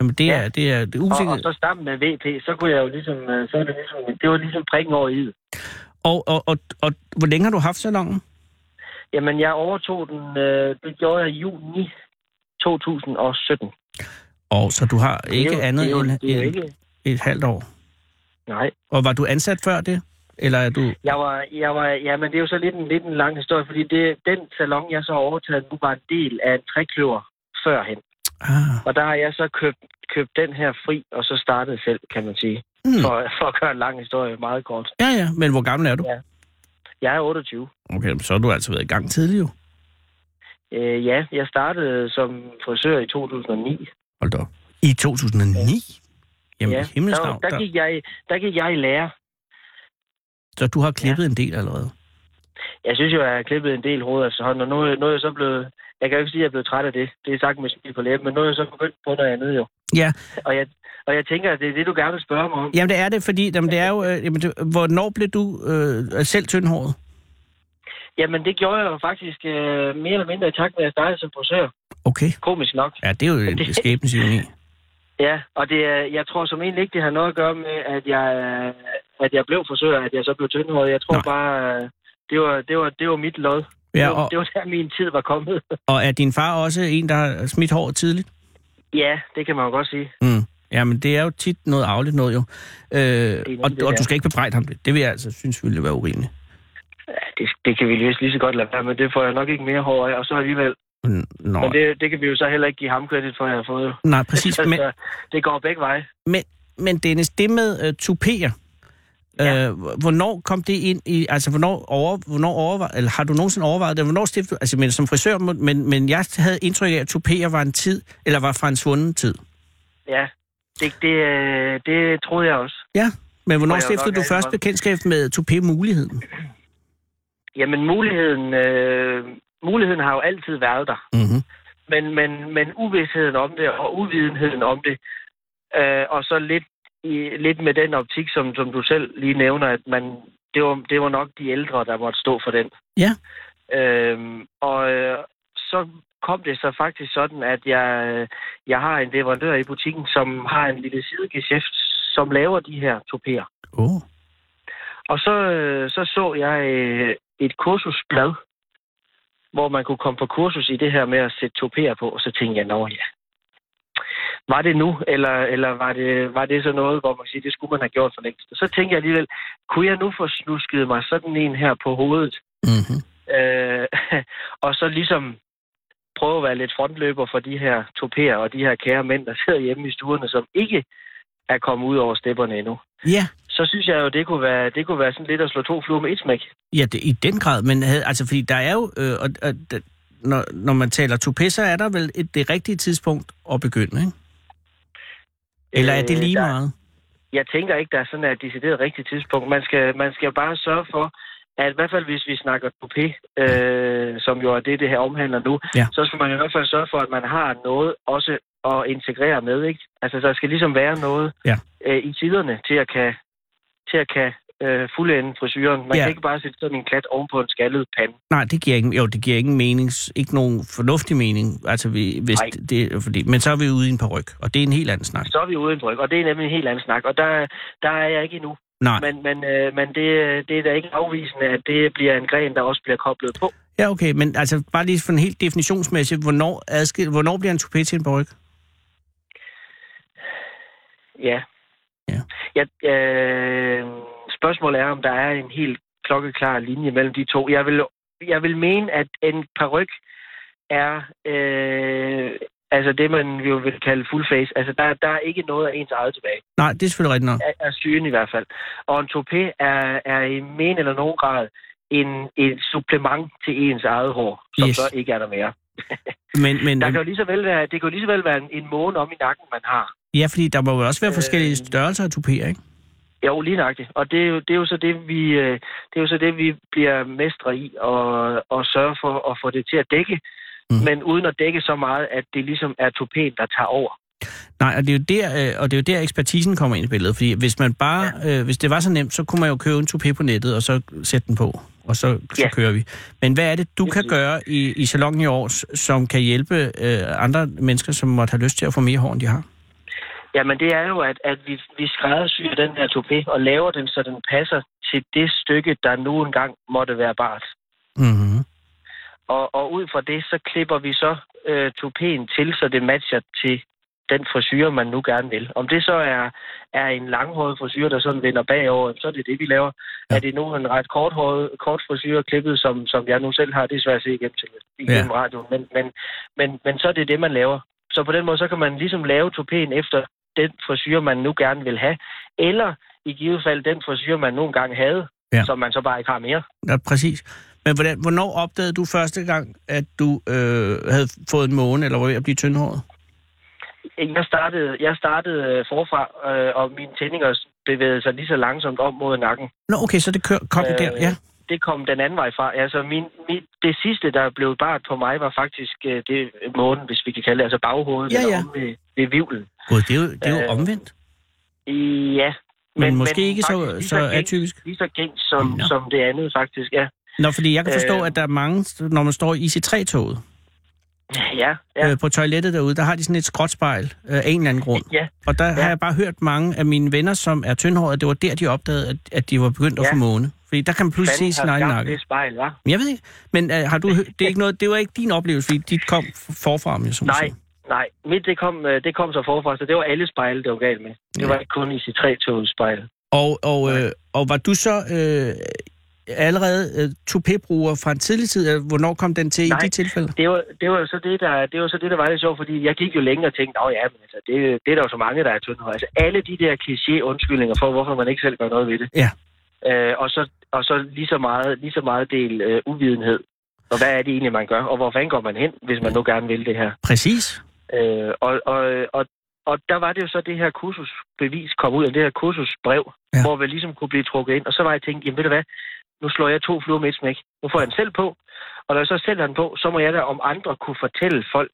Jamen, det er, Ja. det er, det er Og, og usikkert. så sammen med VP, så kunne jeg jo ligesom, øh, så er det ligesom, det var ligesom prikken over i det. Og, og, og, og, hvor længe har du haft salongen? Jamen, jeg overtog den, øh, det gjorde jeg i juni 2017. Og så du har ikke det er jo, andet det er jo, end, det er jo ikke, et halvt år. nej. Og var du ansat før det? Eller er du... Jeg var, jeg var, ja, men det er jo så lidt en, lidt en lang historie, fordi det, den salon, jeg så overtaget nu, var en del af en trækløver førhen. Ah, Og der har jeg så købt, købt den her fri, og så startet selv, kan man sige. hmm. For, for at gøre en lang historie meget kort. Ja, ja. Men hvor gammel er du? Ja. Jeg er 28. Okay, så har du altså været i gang tidligt jo. Øh, ja, jeg startede som frisør i 2009. Hold da op. I 2009? Jamen, ja, ja, himlens der, der, Der, gik jeg, der gik jeg i lære. Så du har klippet en del allerede? Jeg synes jo, at jeg har klippet en del hoved efterhånden, og nu, nu er jeg så blevet... Jeg kan jo ikke sige, at jeg er blevet træt af det. Det er sagt med smil på læben, men nu er jeg så begyndt på noget andet jo. Ja. Og jeg, og jeg tænker, at det er det, du gerne vil spørge mig om. Jamen, det er det, fordi jamen, det er jo... Øh, jamen, det, hvornår blev du øh, selv tyndhåret? Jamen, det gjorde jeg jo faktisk øh, mere eller mindre i takt med, at jeg startede som frisør. Okay. Komisk nok. Ja, det er jo <laughs> en skæbens ironi. Ja, og det er, jeg tror som egentlig ikke, det har noget at gøre med, at jeg, at jeg blev frisør, at jeg så blev tyndhåret. Jeg tror Nå. bare, det var, det, var, det var mit lod. Ja, det, var, og, det var der, min tid var kommet. <laughs> og er din far også en, der har smidt håret tidligt? ja, det kan man jo godt sige. Mm. Jamen, det er jo tit noget arveligt noget jo. Øh, og, det, og du skal ikke bebrejde ham det. Det vil jeg altså synes ville være urimeligt. Ja, det, det kan vi lige, lige så godt lade være med. Det får jeg nok ikke mere hår af, og så alligevel. Nå, Men det, det kan vi jo så heller ikke give ham kredit for, at jeg har fået. nej, præcis. Men, så det går begge veje. men, men Dennis, det med uh, tupeer, Ja. Øh, hvornår kom det ind i, altså hvornår, over, hvornår overvej, eller har du nogensinde overvejet det? Hvornår stiftede du, altså men som frisør, men, men jeg havde indtryk af, at tupeer var en tid, eller var fra en svunden tid. Ja, det, det, øh, det troede jeg også. Ja, men hvornår jeg stiftede du først bekendtskab med tupé-muligheden? Jamen, muligheden, øh, muligheden har jo altid været der. Mm-hmm. Men, men, men uvidsheden om det, og uvidenheden om det, øh, og så lidt, i, lidt med den optik, som, som du selv lige nævner, at man, det, var, det var nok de ældre, der måtte stå for den. Ja. Øhm, og øh, så kom det så faktisk sådan, at jeg, øh, jeg har en leverandør i butikken, som har en lille sidegeschæft, som laver de her topier. Oh. Og så, øh, så så jeg øh, et kursusblad, hvor man kunne komme på kursus i det her med at sætte topier på, og så tænkte jeg, nå ja, var det nu, eller, eller var, det, var det så noget, hvor man siger, det skulle man have gjort for længst. Og så tænkte jeg alligevel, kunne jeg nu få snusket mig sådan en her på hovedet, Mm-hmm. øh, <laughs> og så ligesom prøve at være lidt frontløber for de her topier og de her kære mænd, der sidder hjemme i stuerne, som ikke er kommet ud over stepperne endnu. Ja, Så synes jeg jo, det kunne være, det kunne være sådan lidt at slå to fluer med et smæk. ja det, i den grad, men altså fordi der er jo, øh, og, og, når, når man taler tupé, så er der vel et, det rigtige tidspunkt at begynde, ikke? Eller er det lige Øh, der- meget? Jeg tænker ikke, der er sådan et decideret rigtigt tidspunkt. Man skal, man skal bare sørge for, at i hvert fald hvis vi snakker toupé, øh, som jo er det, det her omhandler nu, Ja. så skal man i hvert fald sørge for, at man har noget også at integrere med, ikke? Altså, der skal ligesom være noget Ja. øh, i tiderne til at kan, til at kan øh, fuldende frisyren. Man Ja. kan ikke bare sætte sådan en klat oven på en skaldet pande. Nej, det giver ikke, jo, det giver ingen mening, ikke nogen fornuftig mening, altså vi, hvis Nej. det, fordi, men så er vi ude i en paryk, og det er en helt anden snak. Så er vi ude i en bryg, og det er nemlig en helt anden snak. Og der, der er jeg ikke endnu. Nej. Men, men, øh, men det, det er da ikke afvisende, at det bliver en gren, der også bliver koblet på. Ja, okay, men altså bare lige for en helt definitionsmæssigt, hvornår, adskil, hvornår bliver en toupé til en paryk? Ja. Ja. ja øh, spørgsmålet er, om der er en helt klokkeklar linje mellem de to. Jeg vil, jeg vil mene, at en paryk er øh, altså det, man jo vil kalde full face. Altså, der, der er ikke noget af ens eget tilbage. Nej, det er selvfølgelig rigtigt nok. Er, er sygen i hvert fald. Og en toupé er, er i men eller nogen grad en, et supplement til ens eget hår, som Yes. så ikke er der mere. <laughs> Men, men, Der kan jo lige så vel være, det kan jo lige så vel være en, en måne om i nakken, man har. ja, fordi der må jo også være forskellige Øh, størrelser af tupéer, ikke? Jo, lige nøjagtigt. Og det er jo, det er jo så det, vi, øh, det er jo så det, vi bliver mestre i og, og sørge for at få det til at dække, Mm. men uden at dække så meget, at det ligesom er tupéen, der tager over. Nej, og det er jo der, øh, og det er jo der ekspertisen kommer ind i billedet, fordi hvis man bare, ja. øh, hvis det var så nemt, så kunne man jo købe en toupé på nettet, og så sætte den på, og så, så Ja. kører vi. Men hvad er det, du kan gøre i, i salongen i år, som kan hjælpe øh, andre mennesker, som måtte have lyst til at få mere hår, end de har? Jamen det er jo, at, at vi, vi skræddersyr den her toupé og laver den, så den passer til det stykke, der nu engang måtte være bart. Mm-hmm. Og, og ud fra det, så klipper vi så øh, tupéen til, så det matcher til den frisyr, man nu gerne vil. Om det så er, er en langhåret frisyr, der sådan vender bagover, så er det det, vi laver. Ja. Er det nu en ret korthåret, kort frisyr klippet, som, som jeg nu selv har, det er svært at se igennem, til, igennem ja. radioen, men, men, men, men så er det det, man laver. Så på den måde, så kan man ligesom lave tupéen efter den frisyr, man nu gerne vil have, eller i givet fald den frisyr, man nogle gange havde, ja. som man så bare ikke har mere. Ja, præcis. Men hvordan, hvornår opdagede du første gang, at du øh, havde fået en måne, eller var ved at blive tyndhåret? Jeg startede, jeg startede øh, forfra, øh, og mine tændinger bevægede sig lige så langsomt op mod nakken. Nå, okay, så det kør, kom øh, der, ja. Det kom den anden vej fra. Altså, min, min, det sidste, der blev bart på mig, var faktisk øh, det månen, hvis vi kan kalde det, altså baghovedet, Ja, ja. om ved, ved vivlen. God, det er jo, det er jo Øh, omvendt. Ja. Men, måske ikke så, så gængs- atypisk. Lige så gængs som, som det andet, faktisk, ja. Nå, fordi jeg kan forstå, Øh. at der er mange, når man står i IC3-toget, Ja, ja. øh, på toilettet derude, der har de sådan et skråtspejl øh, af en eller anden grund. Ja, Og der ja. har jeg bare hørt mange af mine venner, som er tyndhårede, det var der, de opdagede, at, at de var begyndt at Ja. få måne. Fordi der kan man pludselig se fanden sin har egen nakke. det spejl, hva'? Jeg ved ikke, men øh, har du hø- det er ikke noget, det var ikke din oplevelse, fordi dit kom forfra, om jeg så Nej, nej. Mit, det kom, øh, det kom så forfra, så det var alle spejle, det var galt med. Det Ja. var ikke kun i sit tre spejl. Og, og, øh, og var du så øh, allerede øh, toupé-bruger fra en tidlig tid? Eller Hvornår kom den til Nej. i de tilfælde? Det var, det var jo så det, der, det var så det, der var lidt sjovt, fordi jeg gik jo længe og tænkte, at ja, men altså, det, det er der jo så mange, der er tyndhårede. Altså alle de der kliché-undskyldninger for, hvorfor man ikke selv gør noget ved det. Ja. Øh, og, så, og så lige så meget, lige så meget del øh, uvidenhed. Og hvad er det egentlig, man gør? Og hvor fanden går man hen, hvis man nu gerne vil det her? Præcis. Øh, og, og, og, og der var det jo så, det her kursusbevis kom ud af det her kursusbrev, ja. hvor vi ligesom kunne blive trukket ind. Og så var jeg tænkt, jamen ved du hvad, nu slår jeg to fluer med et smæk. Nu får jeg den selv på. Og når jeg så selv har den på, så må jeg da om andre kunne fortælle folk,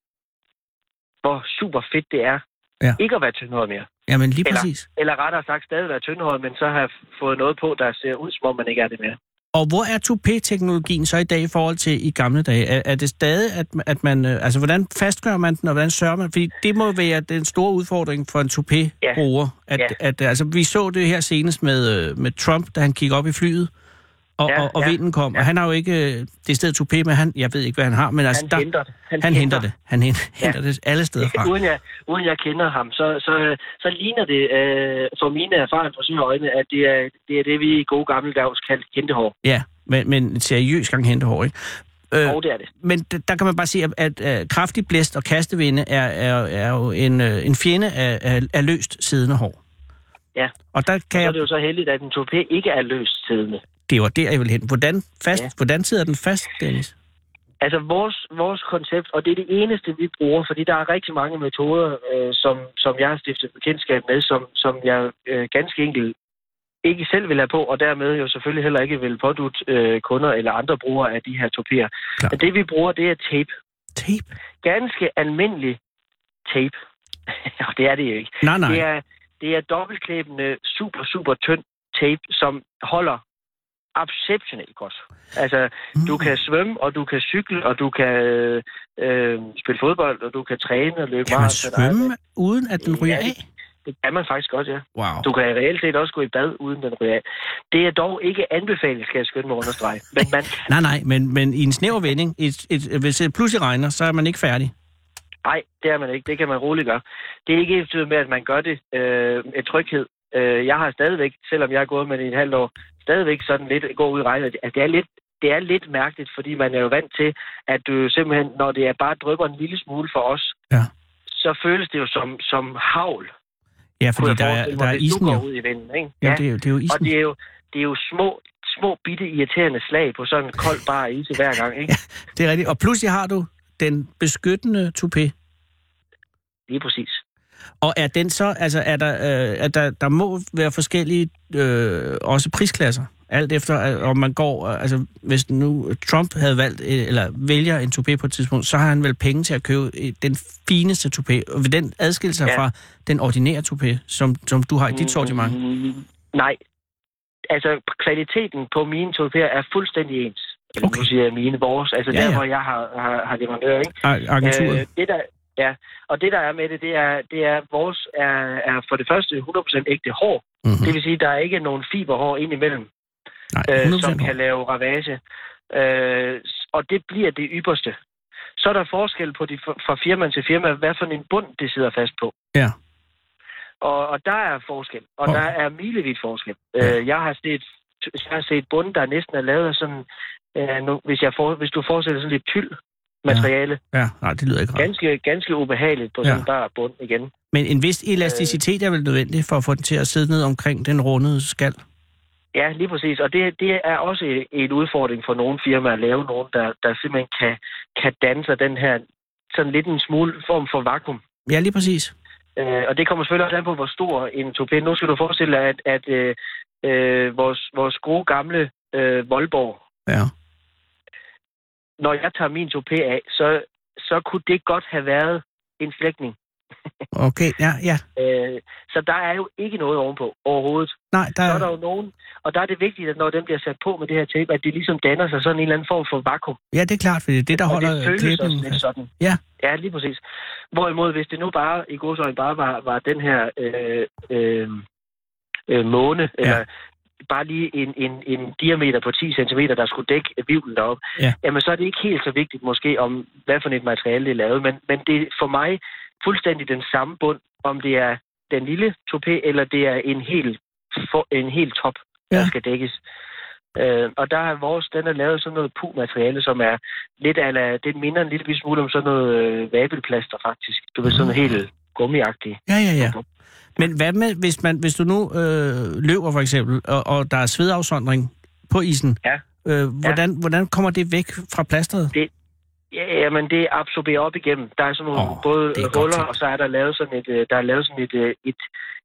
hvor super fedt det er, Ja. ikke at være tyndhåret mere. Jamen lige Eller- præcis. Eller rettere sagt stadig være tyndhåret, men så have fået noget på, der ser ud, som om man ikke er det mere. Og hvor er toupé-teknologien så i dag i forhold til i gamle dage? Er, er det stadig, at, at man... øh, Altså, hvordan fastgør man den, og hvordan sørger man? Fordi det må være den store udfordring for en toupé-bruger. At, Ja. at, altså, vi så det her senest med, øh, med Trump, da han gik op i flyet, og, Ja, og, og ja, vinden kom. ja. Og han har jo ikke... øh, Det er stedet toupé, men han, jeg ved ikke, hvad han har, men altså, Han der, henter det. han henter det. Han henter, Ja. henter det alle steder fra. uden, jeg, uden jeg kender ham, så, så, så ligner det øh, for mine erfaringer fra sine øjne, at det er, det er det, vi i gode gamle dags kaldte kendehår. Ja, men, men en seriøs gang hentehår, ikke? Øh, Og det er det. men der kan man bare se, at, at, at kraftig blæst og kastevinde er, er, er jo en, øh, en fjende af, af, af løst siddende hår. Ja. Og der kan Så er det jo så heldigt, at en toupé ikke er løst siddende. det var der, jeg vil hen. Hvordan, fast, ja. Hvordan sidder den fast, Dennis? Altså vores, vores koncept, og det er det eneste, vi bruger, fordi der er rigtig mange metoder, øh, som, som jeg har stiftet bekendtskab med, som, som jeg øh, ganske enkelt ikke selv vil have på, og dermed jo selvfølgelig heller ikke vil pådute øh, kunder eller andre brugere af de her topier. Klart. Men det vi bruger, det er tape. Tape? Ganske almindelig tape. <laughs> og det er det jo ikke. Nej, nej. Det er, det er dobbeltklæbende, super, super tynd tape, som holder exceptionelt godt. Altså, du Mm. kan svømme, og du kan cykle, og du kan øh, spille fodbold, og du kan træne og løbe Kan man svømme, uden at den ryger Ja, af? Det kan man faktisk godt, ja. Wow. Du kan reelt set også gå i bad uden den ryger af. Det er dog ikke anbefalet, skal jeg skynde mig understrege. Men man, <laughs> Nej, nej, men, men i en snæver vending, et, et, hvis det pludselig regner, så er man ikke færdig. Nej, det er man ikke. Det kan man roligt gøre. Det er ikke efter med, at man gør det øh, med tryghed. Øh, jeg har stadigvæk, selvom jeg er gået med det i et halvt år, stadigvæk sådan lidt gå ud i regnet. at det er lidt det er lidt mærkeligt, fordi man er jo vant til, at du simpelthen, når det er bare drypper en lille smule for os, Ja. så føles det jo som, som havl. Ja, fordi der er, der er isen jo. går ud i vinden, ikke? Ja, det er, jo- det er jo Og isen. det er jo, det er jo små, små bitte irriterende slag på sådan en kold bar is hver gang, ikke? <laughs> Det er rigtigt. Og pludselig har du den beskyttende toupé. Lige præcis. Og er den så, altså er der, øh, er der, der må være forskellige øh, også prisklasser, alt efter øh, om man går, øh, altså hvis nu Trump havde valgt, øh, eller vælger en toupé på et tidspunkt, så har han vel penge til at købe den fineste toupé, og vil den adskille sig Ja. fra den ordinære toupé, som, som du har i dit sortiment? Mm, nej. Altså, kvaliteten på mine toupéer er fuldstændig ens. Eller Okay. nu siger jeg mine, vores. Altså Ja, der, ja. hvor jeg har, har, har leverandør, ikke? Agenturet? Øh, det der, ja, og det der er med det, det er, det er vores er, er for det første 100% ægte hår. mm-hmm. Det vil sige, der er ikke nogen fiberhår ind imellem, Nej, øh, 100% som kan lave ravage. Øh, og det bliver det ypperste. Så er der forskel på de, fra firma til firma, hvad for en bund det sidder fast på. Ja. Og, og der er forskel, og Okay. der er milevidt forskel. Ja. Øh, jeg har set jeg har set bund, der næsten er lavet af sådan, øh, nu, hvis, jeg for, hvis du forestiller sådan lidt tyld materiale, Ja, nej, det lyder ikke rart. ganske, ganske ubehageligt på Ja. sådan en bund igen. Men en vis elasticitet er vel nødvendig for at få den til at sidde ned omkring den rundede skal? Ja, lige præcis. Og det, det er også en udfordring for nogle firmaer at lave nogen, der, der simpelthen kan, kan danne sig den her sådan lidt en smule form for vakuum. Ja, lige præcis. Øh, og det kommer selvfølgelig også an på, hvor stor en topé. Nu skal du forestille dig, at, at øh, øh, vores, vores gode gamle øh, Voldborg, Ja. Når jeg tager min topé af, så, så kunne det godt have været en flækning. <laughs> Okay, ja, ja. Øh, så der er jo ikke noget ovenpå overhovedet. Nej, der Så er der jo nogen, og der er det vigtigt, at når den bliver sat på med det her tape, at det ligesom danner sig sådan en eller anden form for vakuum. Ja, det er klart, for det er det, der og holder det klæbningen lidt sådan. Ja. Ja, lige præcis. Hvorimod, hvis det nu bare, i godsøjne bare var, var den her øh, øh, øh, måne, ja. eller bare lige en, en, en diameter på 10 cm, der skulle dække vivlen derop, Ja. jamen så er det ikke helt så vigtigt måske, om hvad for et materiale det er lavet, men, men det er for mig fuldstændig den samme bund, om det er den lille topé, eller det er en hel, for, en hel top, ja. Der skal dækkes. Øh, og der er vores, den er lavet sådan noget pu-materiale, som er lidt ala, det minder en lille smule om sådan noget øh, vabelplaster faktisk. Du ved, sådan noget helt gummiagtigt. Ja, ja, ja. Men hvad med, hvis, man, hvis du nu øh, løber for eksempel, og, og der er svedafsondring på isen, Ja. øh, hvordan, hvordan kommer det væk fra plasteret? Ja, jamen det absorberer op igennem. Der er sådan nogle oh, både det er huller, og så er der lavet sådan et, øh, der er lavet sådan et, øh, et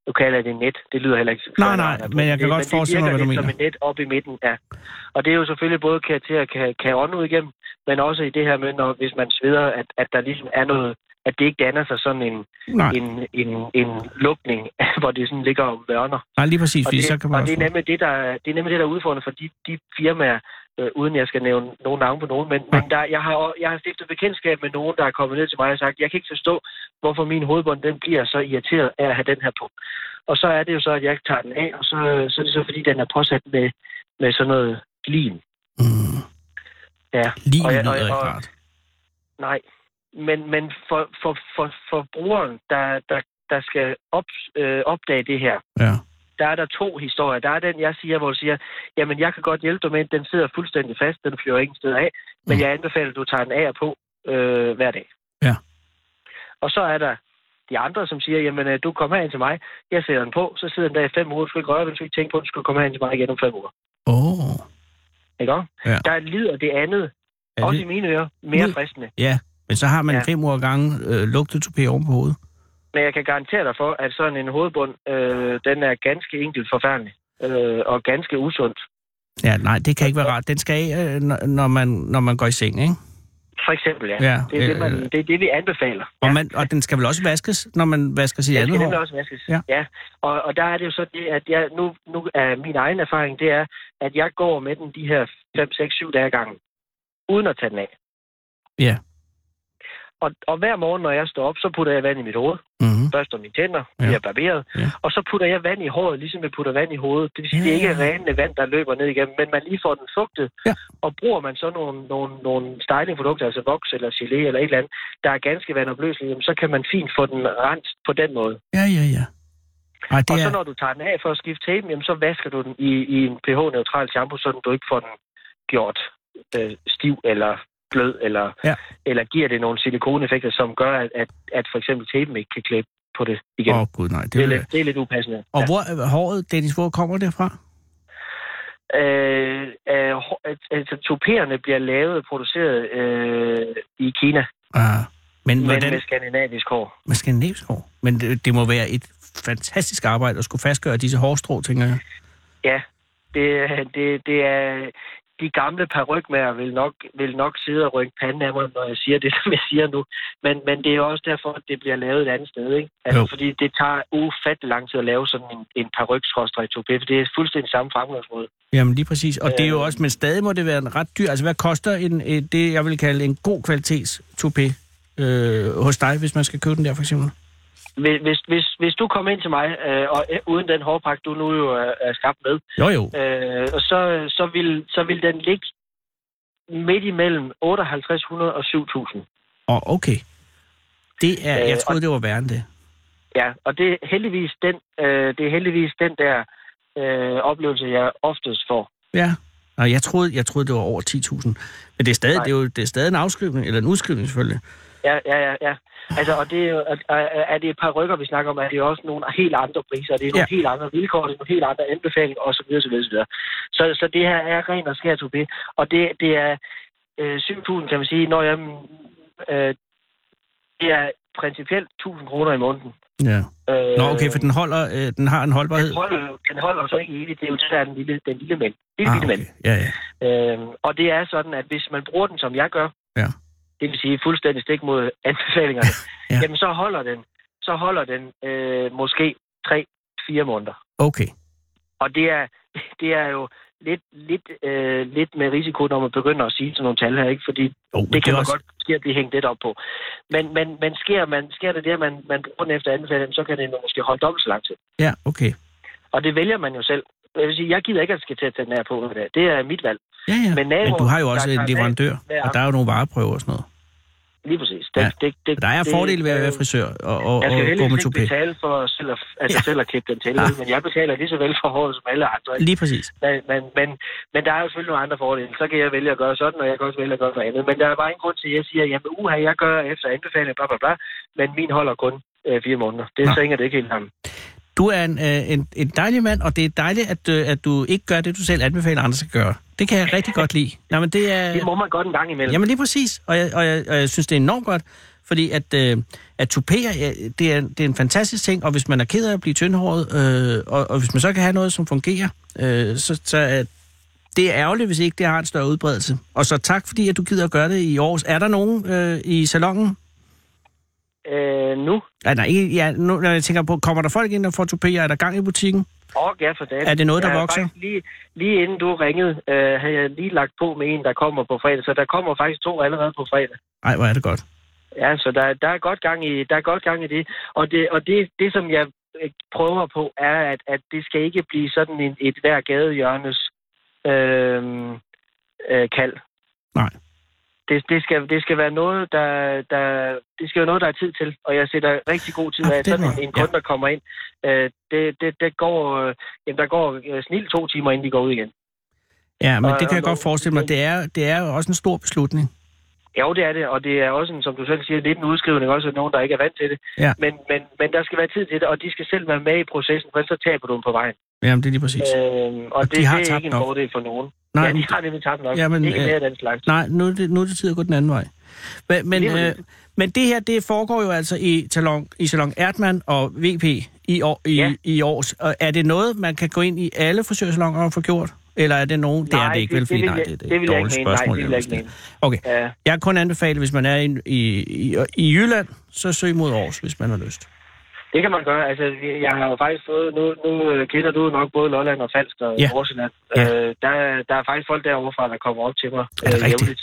nu kalder jeg det net. Det lyder heller ikke Nej, nej, men jeg kan godt forestille mig, hvad du det mener. som et net op i midten, ja. Og det er jo selvfølgelig både kan, til at kan, kan ånde ud igennem, men også i det her med, når, hvis man sveder, at, at der ligesom er noget, at det ikke danner sig sådan en, Nej, en, en, en lukning, <laughs> hvor det sådan ligger og mørner. nej lige præcis, Og det, så kan man og det er nemlig det, der, er- det er nemlig det, der er udfordrende for de, de firmaer, øh, uden jeg skal nævne nogen navn på nogen, men, Nej. men der, jeg, har, jeg har stiftet bekendtskab med nogen, der er kommet ned til mig og sagt, jeg kan ikke forstå, hvorfor min hovedbånd den bliver så irriteret af at have den her på. Og så er det jo så, at jeg tager den af, og så, så er det så, fordi den er påsat med, med sådan noget lin. Mm, Ja. lige Og jeg- lyder og- ikke og- rart. Nej, men, men for, for, for, for brugeren, der, der, der skal op, øh, opdage det her, Ja. der er der to historier. Der er den, jeg siger, hvor jeg siger, jamen jeg kan godt hjælpe dig med, den sidder fuldstændig fast, den flyver ingen sted af, men Mm. jeg anbefaler, at du tager den af og på øh, hver dag. Ja. Og så er der de andre, som siger, jamen øh, du kommer herind til mig, jeg sætter den på, så sidder den der i fem uger, du skal ikke røre, du skal ikke tænke på, at du skal komme herind til mig igen om fem uger. Åh, oh, Ikke også? Ja. Der lyder det andet, er også det, i mine ører, mere Ud- fristende. ja, men så har man Ja. fem uger gange øh, lugtet tupé oven på hovedet. Men jeg kan garantere dig for, at sådan en hovedbund, øh, den er ganske enkelt forfærdelig. Øh, og ganske usundt. Ja, nej, det kan ikke være rart. Den skal af, øh, når- man, når man går i seng, ikke? For eksempel, ja. Ja, det, er det, øh, man, det er det, vi anbefaler. Og, man, og den skal vel også vaskes, når man vasker sit Den andet skal hår? nemlig også vaskes. Ja. ja. Og, og der er det jo så det, at jeg, nu, nu er min egen erfaring, det er, at jeg går med den de her 5, 6, 7 dage gangen, uden at tage den af. Ja. Og, og hver morgen, når jeg står op, så putter jeg vand i mit hoved. Mm-hmm. børster mine tænder, Ja. bliver barberet, Ja. og så putter jeg vand i håret, ligesom jeg putter vand i hovedet. Det vil sige, ja. det er ikke Ja. rene vand, der løber ned igennem, men man lige får den fugtet. Ja. Og bruger man så nogle, nogle, nogle stylingprodukter, altså voks eller gelé eller et eller andet, der er ganske vandopløseligt, jamen, så kan man fint få den renset på den måde. Ja, ja, ja. Ej, det Og så er... når du tager den af for at skifte tapen, jamen, så vasker du den i, i en pH-neutral shampoo, så du ikke får den gjort øh, stiv eller blød, eller, Ja. eller giver det nogle silikoneffekter, som gør, at, at, at for eksempel tapen ikke kan klæbe på det igen. Åh, Oh, gud, nej. Det det, er vil... lidt, det er lidt upassende. Og hvor er håret, Dennis, hvor kommer det fra? Øh, øh, hår- altså, toperne bliver lavet og produceret øh, i Kina, Ah, men men hvordan... med skandinavisk hår. Med skandinavisk hår? Men det, det må være et fantastisk arbejde at skulle fastgøre disse hårstrå, tænker jeg. Ja, det, det, det er... De gamle parrykmager vil nok, vil nok sidde og rykke panden af mig, når jeg siger det, <laughs> som jeg siger nu. Men, men det er jo også derfor, at det bliver lavet et andet sted. Ikke? Altså, Jo. fordi det tager ufattelig lang tid at lave sådan en, en paryk topé, for det er fuldstændig samme fremgangsmåde. Jamen lige præcis. Og det er jo Øh. også, men stadig må det være en ret dyr. Altså hvad koster en, øh, det, jeg vil kalde en god kvalitets toupé øh, hos dig, hvis man skal købe den der for eksempel? Hvis, hvis, hvis, hvis du kommer ind til mig, øh, og øh, uden den hårpakke, du nu jo er, er skabt med, Jo jo. øh, og så, så, vil, så vil den ligge midt imellem 5800 og 7000. Og okay. Det er, Øh, jeg troede, det var værre end det. Ja, og det er heldigvis den, øh, det er heldigvis den der øh, oplevelse, jeg oftest får. Ja. Nå, jeg troede, jeg troede, det var over 10.000. Men det er stadig, Nej. det er jo, det er stadig en afskrivning, eller en udskrivning selvfølgelig. Ja, ja, ja. ja. Altså, og det er, er, er det et par rykker, vi snakker om, er det jo også nogle helt andre priser, det er nogle Ja. helt andre vilkår, det er nogle helt andre anbefalinger, osv. osv., osv. Så, så det her er ren og skær topé, og det, det er øh, 7.000, kan man sige, når jeg, øh, det er principielt 1.000 kroner i måneden. Ja. Øh, Nå, okay, for den, holder, øh, den har en holdbarhed. den holder, den holder så ikke evigt, det er jo det, der er den lille, den lille mænd. Lille, Ah, lille mænd. okay. Ja, ja. Øhm, og det er sådan, at hvis man bruger den, som jeg gør, Ja. Det vil sige fuldstændig stik mod <laughs> anbefalingerne, Ja. <laughs> ja. jamen så holder den, så holder den øh, måske 3-4 måneder. Okay. Og det er, <laughs> det er jo lidt, lidt, øh, lidt med risiko, når man begynder at sige sådan nogle tal her, ikke? Fordi Oh, det kan er man også... godt ske at blive hængt lidt op på. Men, men, men sker, man, sker det der, man, man bruger den efter anbefalingen, så kan det måske holde dobbelt så lang tid. Ja, okay. Og det vælger man jo selv. Jeg vil sige, jeg gider ikke, at jeg skal til at tage den her på. med det. Det er mit valg. Ja, ja. Men Men, naboer, du har jo også der en leverandør, og der er jo nogle vareprøver og sådan noget. Lige præcis. Det, Ja. det, det, Der er det, fordele ved at være øh, frisør og, og, Jeg og skal gå med heldigvis ikke toupé. betale for selv at, altså Ja. selv at klippe den til, Ja. men jeg betaler lige så vel for håret som alle andre. ikke? Lige præcis. Men, men, men, men der er jo selvfølgelig nogle andre fordele. Så kan jeg vælge at gøre sådan, og jeg kan også vælge at gøre noget andet. Men der er bare en grund til, at jeg siger, jamen uha, jeg gør efter anbefaling, bla bla bla, men min holder kun øh, fire måneder. Det Nå. så hænger det ikke helt sammen. Du er en, øh, en, en dejlig mand, og det er dejligt, at, øh, at du ikke gør det, du selv anbefaler andre skal gøre. Det kan jeg rigtig godt lide. Nå, men det er... <laughs> Det må man godt en gang imellem. Jamen lige præcis, og jeg, og jeg, og jeg synes, det er enormt godt, fordi at, øh, at tupéer, ja, det, er, det er en fantastisk ting, og hvis man er ked af at blive tyndhåret, øh, og, og hvis man så kan have noget, som fungerer, øh, så, så er det er ærgerligt, hvis ikke det har en større udbredelse. Og så tak, fordi at du gider at gøre det i år. Er der nogen øh, i salongen? Øh, nu? Ja, nej, ikke, ja, nu, når jeg tænker på, kommer der folk ind og får tupéer? Er der gang i butikken? Og ja, for dagen. Er det noget, der Jeg vokser? Lige, lige inden du ringede, øh, havde jeg lige lagt på med en, der kommer på fredag. Så der kommer faktisk to allerede på fredag. Nej, hvor er det godt. Ja, så der, der, er godt gang i, der er godt gang i det. Og det, og det, det som jeg øh, prøver på, er, at, at det skal ikke blive sådan en, et hver gadehjørnes øh, øh, kald. Nej. Det, det, skal, det skal være noget, der, der, det skal være noget, der er tid til. Og jeg sætter rigtig god tid Ah, af, sådan var- en, kunde, der kommer ind. Øh, det, det, det går, øh, jamen, der går øh, snilt to timer, inden de går ud igen. Ja, men Og- det kan jeg og- godt forestille mig. Det er, det er også en stor beslutning. Jo, det er det, og det er også, en, som du selv siger, lidt en udskrivning, også af nogen, der ikke er vant til det. Ja. Men, men, men der skal være tid til det, og de skal selv være med i processen, for ellers så taber du dem på vejen. Jamen, det er lige præcis. Øhm, og, Og det, de har det er ikke en nok. fordel for nogen. Nej, ja, de men- har nemlig tabt nok. Jamen, ikke øh, mere af den slags. Nej, nu er, det, nu er det tid at gå den anden vej. Men, men, øh, men det her, det foregår jo altså i Salon, i salon Ertmann og VP i, år, i, Ja. i års. Og er det noget, man kan gå ind i alle frisørsalonger og få gjort? Eller er det nogen? det er Nej, det ikke, vel? Fordi, det nej, det, det, det er et dårligt mene. Nej, spørgsmål. det vil jeg ikke måske. Okay, Ja. jeg kan kun anbefale, hvis man er i, i, i, i Jylland, så søg mod Aarhus, hvis man har lyst. Det kan man gøre. Altså, jeg har jo faktisk fået... Nu, nu øh, kender du nok både Lolland og Falsk og Ja. Nordsjælland. Ja. Øh, der, der er faktisk folk derovre fra, der kommer op til mig. Det øh, jævnligt.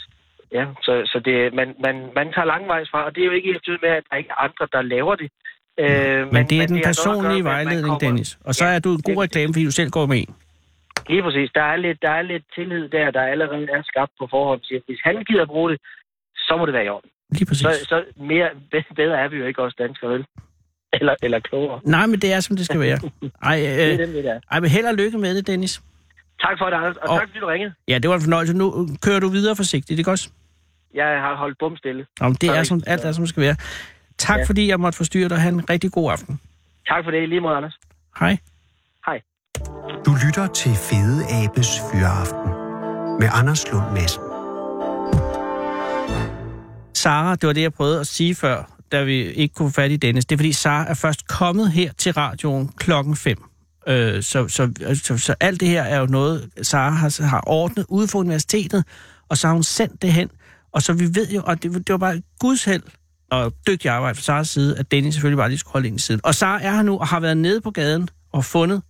Ja, så, så det, man, man, man tager langvejs fra, og det er jo ikke helt med, at der ikke er andre, der laver det. Øh, Men, men det er den noget at gøre personlige man vejledning, kommer- Dennis. Og så Ja, er du en god det- reklame, fordi du selv går med en. Lige præcis. Der er lidt, der er lidt tillid der, der allerede er skabt på forhånd. Siger, hvis han gider bruge det, så må det være i orden. Lige præcis. Så, så mere, bedre er vi jo ikke også danskere, vel? <laughs> Eller, eller klogere. Nej, men det er, som det skal være. <laughs> Ej, Det er øh, den, det der. ej men held og lykke med det, Dennis. Tak for det, Anders. Og, Og- tak, fordi du ringede. Ja, det var en fornøjelse. Nu kører du videre forsigtigt, ikke også? Jeg har holdt bum stille. Nå, men det er er det som, alt er, som det skal være. Tak, Ja. fordi jeg måtte forstyrre dig. Ha' en rigtig god aften. Tak for det. Lige måde, Anders. Hej. Hej. Du lytter til Fede Abes Fyraften med Anders Lund Madsen. Sara, det var det, jeg prøvede at sige før, da vi ikke kunne få fat i Dennis. Det er, fordi Sara er først kommet her til radioen klokken 5. Øh, så, så, så, så alt det her er jo noget, Sara har, har ordnet ude for universitetet, og så har hun sendt det hen. Og så vi ved jo, og det, det var bare guds held og dygtig arbejde fra Saras side, at Dennis selvfølgelig bare lige skulle holde ind i siden. Og Sara er her nu og har været nede på gaden og fundet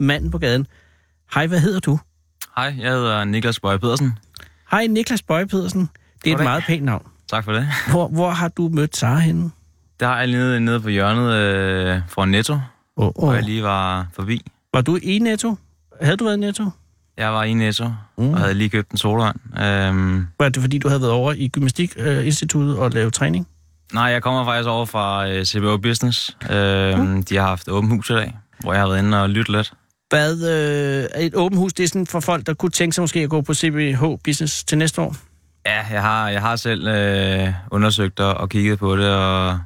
manden på gaden. Hej, hvad hedder du? Hej, jeg hedder Niklas Bøje Pedersen. Hej, Niklas Bøje Pedersen. Det er et Goddag. meget pænt navn. Tak for det. Hvor, hvor har du mødt Sara henne? Der har jeg nede, nede på hjørnet øh, for Netto, Oh, hvor oh. jeg lige var forbi. Var du i Netto? Havde du været i Netto? Jeg var i Netto Mm. og havde lige købt en sodavand. Øhm, Var det fordi, du havde været over i Gymnastikinstituttet og lavet træning? nej, jeg kommer faktisk over fra øh, CBO Business. Øhm, De har haft åben hus i dag, hvor jeg har været inde og lyttet lidt. Hvad, øh, et åbent hus, det er sådan for folk, der kunne tænke sig måske at gå på CBH Business til næste år? Ja, jeg har, jeg har selv øh, undersøgt og, og kigget på det, og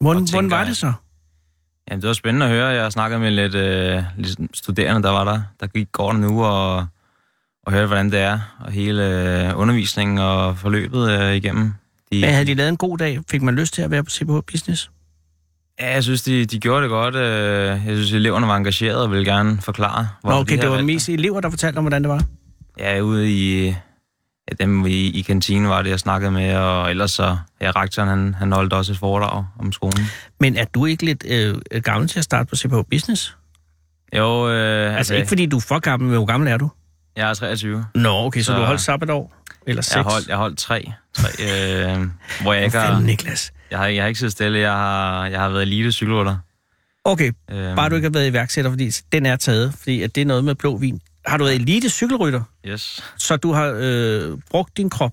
Hvordan, Og tænker hvordan var det så? jamen, det var spændende at høre. Jeg snakkede med lidt, øh, lidt studerende, der var der, der gik går nu, og, og hørte, hvordan det er, og hele øh, undervisningen og forløbet øh, igennem. De, Men havde de lavet en god dag? Fik man lyst til at være på CBH Business? Ja, jeg synes, de, de gjorde det godt. øh, Jeg synes, eleverne var engagerede og ville gerne forklare, Nå, de okay, har det var mest elever, der fortalte om, hvordan det var. Ja, ude i... Ja, dem i, i kantinen var det, jeg snakkede med, og ellers så... Ja, rektoren, han, han holdt også et foredrag om skolen. Men er du ikke lidt øh, gammel til at starte på CBH Business? Jo, øh, Altså, altså ikke fordi du er for gammel, men hvor gammel er du? Jeg er 23. Nå, okay, så, så du har holdt sabbatår? Eller seks? Jeg har holdt, jeg har holdt tre, tre øh, hvor jeg ikke fanden, har, Niklas? jeg har, jeg har ikke siddet stille. Jeg har, jeg har været elite cykelrytter. Okay, Øh, bare du ikke har været iværksætter, fordi den er taget, fordi at det er noget med blå vin. Har du været elite cykelrytter, Yes, så du har øh, brugt din krop?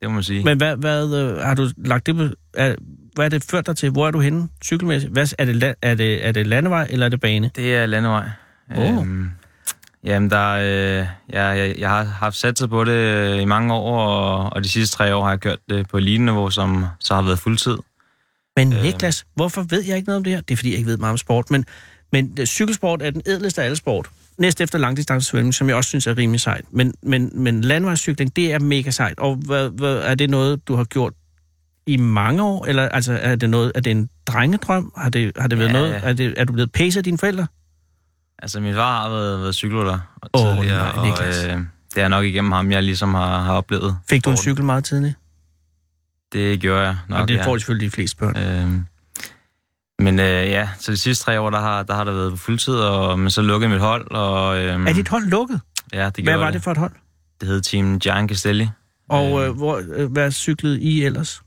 det må man sige. Men hvad, hvad øh, har du lagt det på... Er, hvad er det ført dig til? Hvor er du henne cykelmæssigt? Hvad, er, det, er, det, er det landevej, eller er det bane? Det er landevej. Åh. Øhm, jamen, der, øh, jeg, jeg, jeg har haft sat sig på det øh, i mange år, og, og de sidste tre år har jeg kørt det på elite-niveau, som så har været fuldtid. Men Øh. Niklas, hvorfor ved jeg ikke noget om det her? Det er, fordi jeg ikke ved meget om sport, men, men øh, cykelsport er den ædleste af alle sport. Næst efter langdistancesvømning, som jeg også synes er rimelig sejt. Men, men, men landevejscykling, det er mega sejt. Og hvad, hvad, er det noget, du har gjort i mange år? Eller altså, er det noget, er det en drengedrøm? Har det, har det været Ja. noget? Er, det, er du blevet pacet af dine forældre? Altså, min far har været, været cykelrytter Åh, tidligere, nej, og øh, det er nok igennem ham, jeg ligesom har, har oplevet. Fik du en cykel meget tidligt? Det gjorde jeg nok, og det ja. får selvfølgelig de fleste børn. Øhm, men øh, ja, så de sidste tre år, der har, der har der været på fuldtid, og, men så lukkede mit hold, og øhm, Er dit hold lukket? ja, det Hvad gjorde var det. det for et hold? Det hed Team Giant Castelli. Og øh, hvor, øh, hvad cyklede I ellers?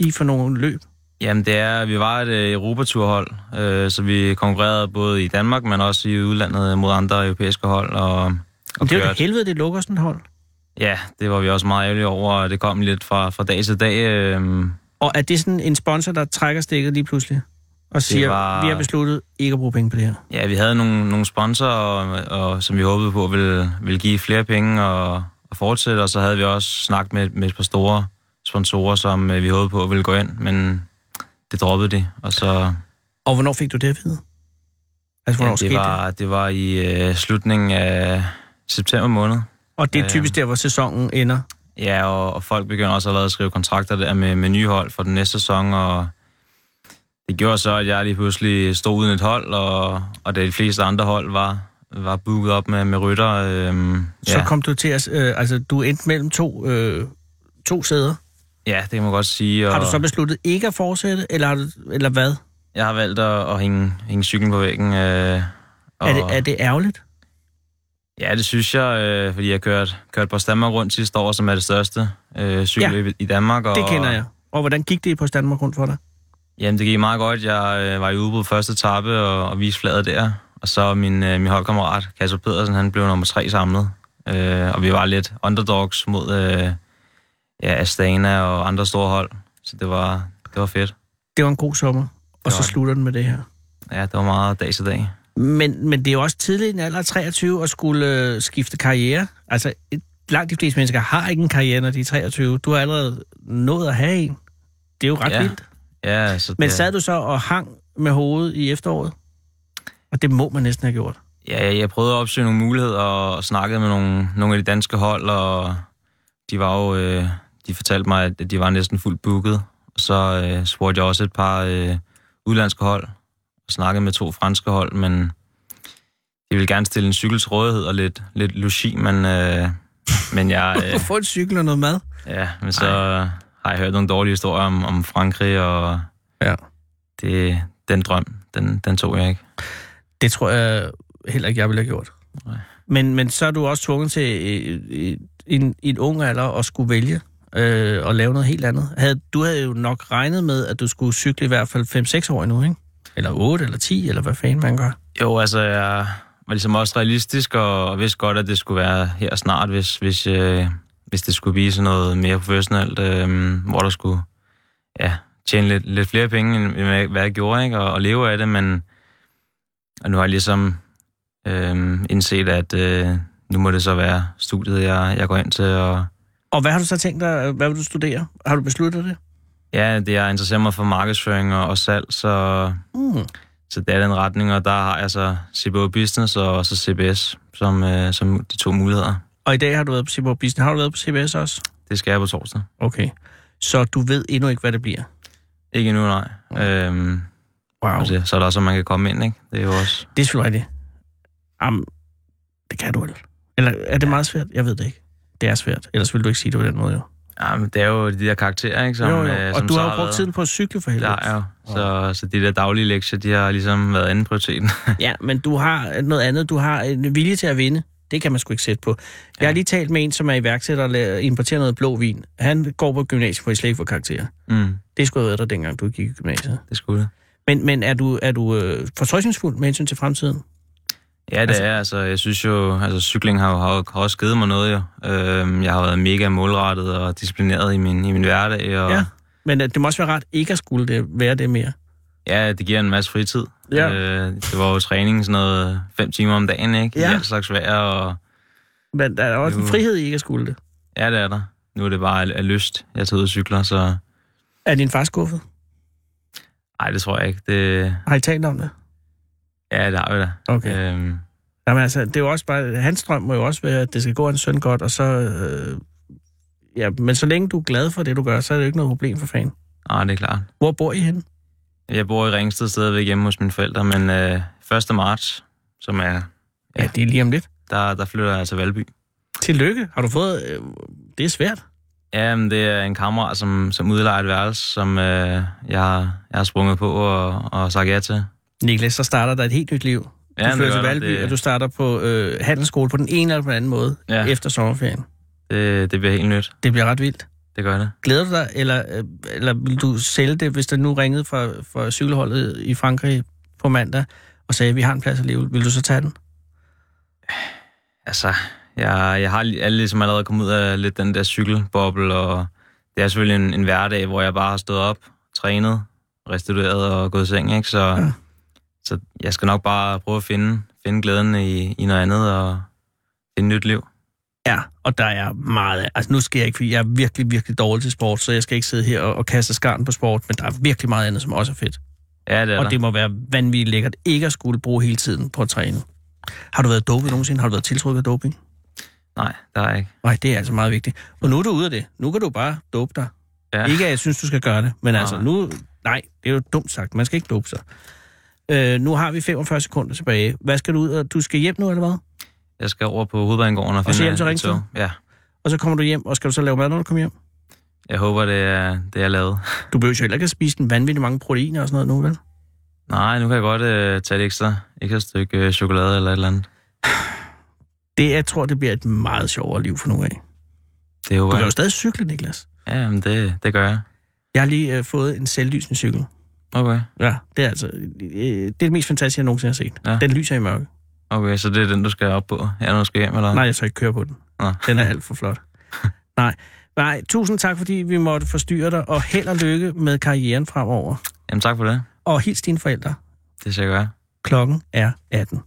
I for nogle løb? Jamen, det er, vi var et øh, Europaturhold, øh, så vi konkurrerede både i Danmark, men også i udlandet mod andre europæiske hold. Og, og Og det er kørte. helvede, det lukker sådan et hold. Ja, det var vi også meget ærgerlige over, og det kom lidt fra, fra dag til dag. Øh, Og er det sådan en sponsor, der trækker stikket lige pludselig? Og siger, var- vi har besluttet ikke at bruge penge på det her. ja, vi havde nogle, nogle sponsorer, og, og, som vi håbede på ville, ville give flere penge og, og fortsætte, og så havde vi også snakket med, med et par store sponsorer, som øh, vi håbede på ville gå ind, men det droppede de, og så... Og hvornår fik du det at vide? Altså, hvornår Ja, skete det, var, det var i øh, slutningen af september måned. det? Og det er øh, typisk der, hvor sæsonen ender. Ja, og, og folk begynder også allerede at skrive kontrakter der med, med nye hold for den næste sæson, og det gjorde så, at jeg lige pludselig stod uden et hold, og, og da de fleste andre hold var, var booket op med, med rytter. Øhm, Så ja. kom du til at... Øh, altså, du endte mellem to, øh, to sæder. ja, det kan man godt sige. Og Har du så besluttet ikke at fortsætte, eller, du, eller hvad? Jeg har valgt at, at hænge, hænge cyklen på væggen. Øh, og, Er det, er det ærgerligt? Ja, det synes jeg, øh, fordi jeg kørte, kørte på Danmark rundt sidste år, som er det største øh, cykelløb ja. i Danmark. Og, Det kender jeg. Og hvordan gik det på Danmark rundt for dig? Jamen, det gik meget godt. Jeg øh, var i udbrud første etape og, og viste fladet der. Og så min, øh, min holdkammerat, Kasper Pedersen, han blev nummer tre samlet. Øh, og vi var lidt underdogs mod øh, ja, Astana og andre store hold. Så det var, det var fedt. Det var en god sommer, og så det. slutter den med det her. Ja, det var meget dag til dag. Men, men det er jo også tidligt i en alder af 23 at skulle øh, skifte karriere. Altså, et, langt de fleste mennesker har ikke en karriere, når de er 23. Du har allerede nået at have en. Det er jo ret Ja. vildt. Ja, så Men sad du så og hang med hovedet i efteråret? Og det må man næsten have gjort. Ja, jeg, prøvede at opsøge nogle muligheder og, snakkede med nogle, nogle af de danske hold, og de var jo, øh, de fortalte mig, at de var næsten fuldt booket. Og så øh, spurgte jeg også et par øh, udlandske hold, og snakkede med to franske hold, men de ville gerne stille en cykel til rådighed og lidt, lidt logi, men, øh, men jeg, <laughs> øh, Få en cykel og noget mad. ja, men så har jeg hørt nogle dårlige historier om, om Frankrig, og Ja. det, den drøm, den, den tog jeg ikke. Det tror jeg heller ikke, jeg ville have gjort. Nej. Men, men så er du også tvunget til en, en ung alder at skulle vælge øh, og lave noget helt andet. Havde, du havde jo nok regnet med, at du skulle cykle i hvert fald 5-6 år endnu, ikke? Eller 8 eller 10, eller hvad fanden man gør. Jo, altså, jeg var ligesom også realistisk, og vidste godt, at det skulle være her snart, hvis, hvis, øh, hvis det skulle blive sådan noget mere professionelt, øh, hvor der skulle ja, tjene lidt, lidt flere penge, end hvad jeg gjorde, ikke? Og, og leve af det, men og nu har jeg ligesom øh, indset, at øh, nu må det så være studiet, jeg, jeg går ind til, og Og hvad har du så tænkt dig, hvad vil du studere? Har du besluttet det? ja, det jeg interesserer mig for markedsføring og, og salg, så, Mm. så det er den retning, og der har jeg så CBO Business og så CBS som, øh, som de to muligheder. Og i dag har du været på CBO Business. Har du været på CBS også? Det skal jeg på torsdag. Okay. Så du ved endnu ikke, hvad det bliver? Ikke endnu, nej. Øhm, Wow. altså, så er der også, at man kan komme ind, ikke? Det er jo også... Det er selvfølgelig rigtigt. Jamen, det kan du vel. Eller er det meget svært? Jeg ved det ikke. Det er svært. Ellers ville du ikke sige det på den måde, jo. Ja, men det er jo de der karakterer, ikke? Som, jo, jo. øh, Og som du så har jo brugt været- tiden på at cykle for helvede. Ja, ja. Så, så de der daglige lektier, de har ligesom været anden prioriteten. Ja, men du har noget andet. Du har en vilje til at vinde. Det kan man sgu ikke sætte på. Jeg har lige talt med en, som er iværksætter og importerer noget blå vin. Han går på gymnasiet, for I slet ikke få karakterer. mm, Det skulle have været der, dengang du gik i gymnasiet. det skulle det. Men, men er du, er du øh, fortrøstningsfuld med hensyn til fremtiden? Ja, det Altså- er. Altså, jeg synes jo, altså cykling har har, har også givet mig noget, jo. Øhm, jeg har været mega målrettet og disciplineret i min, i min hverdag, og Ja. Men øh, det må også være ret ikke at skulle det, være det mere. Ja, det giver en masse fritid. Ja. Øh, det var jo træning sådan noget fem timer om dagen, ikke? Ja. I alt slags vejr, og Men der er også en Jo. frihed i ikke at skulle det. ja, det er der. Nu er det bare af, lyst, jeg tager ud og cykler, så Er din far skuffet? nej, det tror jeg ikke. Det, Har I talt om det? ja, det har vi da. Okay. Øhm, Jamen altså, det er jo også bare, hans drøm må jo også være, at det skal gå hans søn godt, og så... Øh, ja, men så længe du er glad for det, du gør, så er det jo ikke noget problem for fanden. nej, det er klart. Hvor bor I henne? Jeg bor i Ringsted stadigvæk hjemme hos mine forældre, men øh, 1. marts, som er, Ja, Ja. det er lige om lidt. der, der flytter jeg til Valby. Tillykke. Har du fået... Øh, det er svært. Ja, men det er en kammerat, som, som udlejer et værelse, som øh, jeg, jeg har sprunget på og, og sagt ja til. Niklas, så starter der et helt nyt liv. Du Ja, flytter det til. Valby, Det- og du starter på øh, handelsskole på den ene eller den anden måde. Ja. efter sommerferien. Det, det bliver helt nyt. Det bliver ret vildt. Det gør det. Glæder du dig, eller, øh, eller vil du sælge det, hvis der nu ringede fra, fra cykelholdet i Frankrig på mandag, og sagde, at vi har en plads alligevel. Vil du så tage den? Altså, jeg, jeg har alle ligesom allerede kommet ud af lidt den der cykelboble, og det er selvfølgelig en, en hverdag, hvor jeg bare har stået op, trænet, restitueret og gået i seng, ikke? Så, ja. så jeg skal nok bare prøve at finde, finde glæden i, i noget andet og finde nyt liv. Ja, og der er meget... Altså nu skal jeg ikke, fordi jeg er virkelig, virkelig dårlig til sport, så jeg skal ikke sidde her og, og kaste skarn på sport, men der er virkelig meget andet, som også er fedt. Ja, det er og der. det må være vanvittigt lækkert ikke at skulle bruge hele tiden på at træne. Har du været dopet nogensinde? Har du været tiltrukket af doping? Nej, der er ikke. Nej, det er altså meget vigtigt. Og nu er du ude af det. Nu kan du bare dope dig. Ja. Ikke at jeg synes, du skal gøre det, men altså Nej. nu... Nej, det er jo dumt sagt. Man skal ikke dope sig. Øh, nu har vi 45 sekunder tilbage. Hvad skal du ud? og- Du skal hjem nu, eller hvad? Jeg skal over på hovedbanegården og Og finde hjem til Ringsted? Ja, Og så kommer du hjem, og skal du så lave mad, når du kommer hjem? jeg håber, det er, det er lavet. Du behøver jo heller ikke at spise en vanvittig mange proteiner og sådan noget nu, vel? Nej, nu kan jeg godt øh, tage et ekstra, ekstra stykke øh, chokolade eller et eller andet. Det, jeg tror, det bliver et meget sjovere liv for nu af. Det håber Du kan jo jeg. stadig cykle, Niklas. Ja, men det, det gør jeg. Jeg har lige øh, fået en selvlysende cykel. Okay, Ja, det er altså øh, det, er det mest fantastiske, jeg nogensinde har set. Ja. Den lyser i mørke. Okay, så det er den, du skal op på, når du skal hjem, eller? Nej, jeg tør ikke køre på den. Nå. Den er alt for flot. <laughs> Nej. Nej, tusind tak, fordi vi måtte forstyrre dig, og held og lykke med karrieren fremover. Jamen tak for det. Og hils dine forældre. Det skal jeg gøre. Klokken er 18.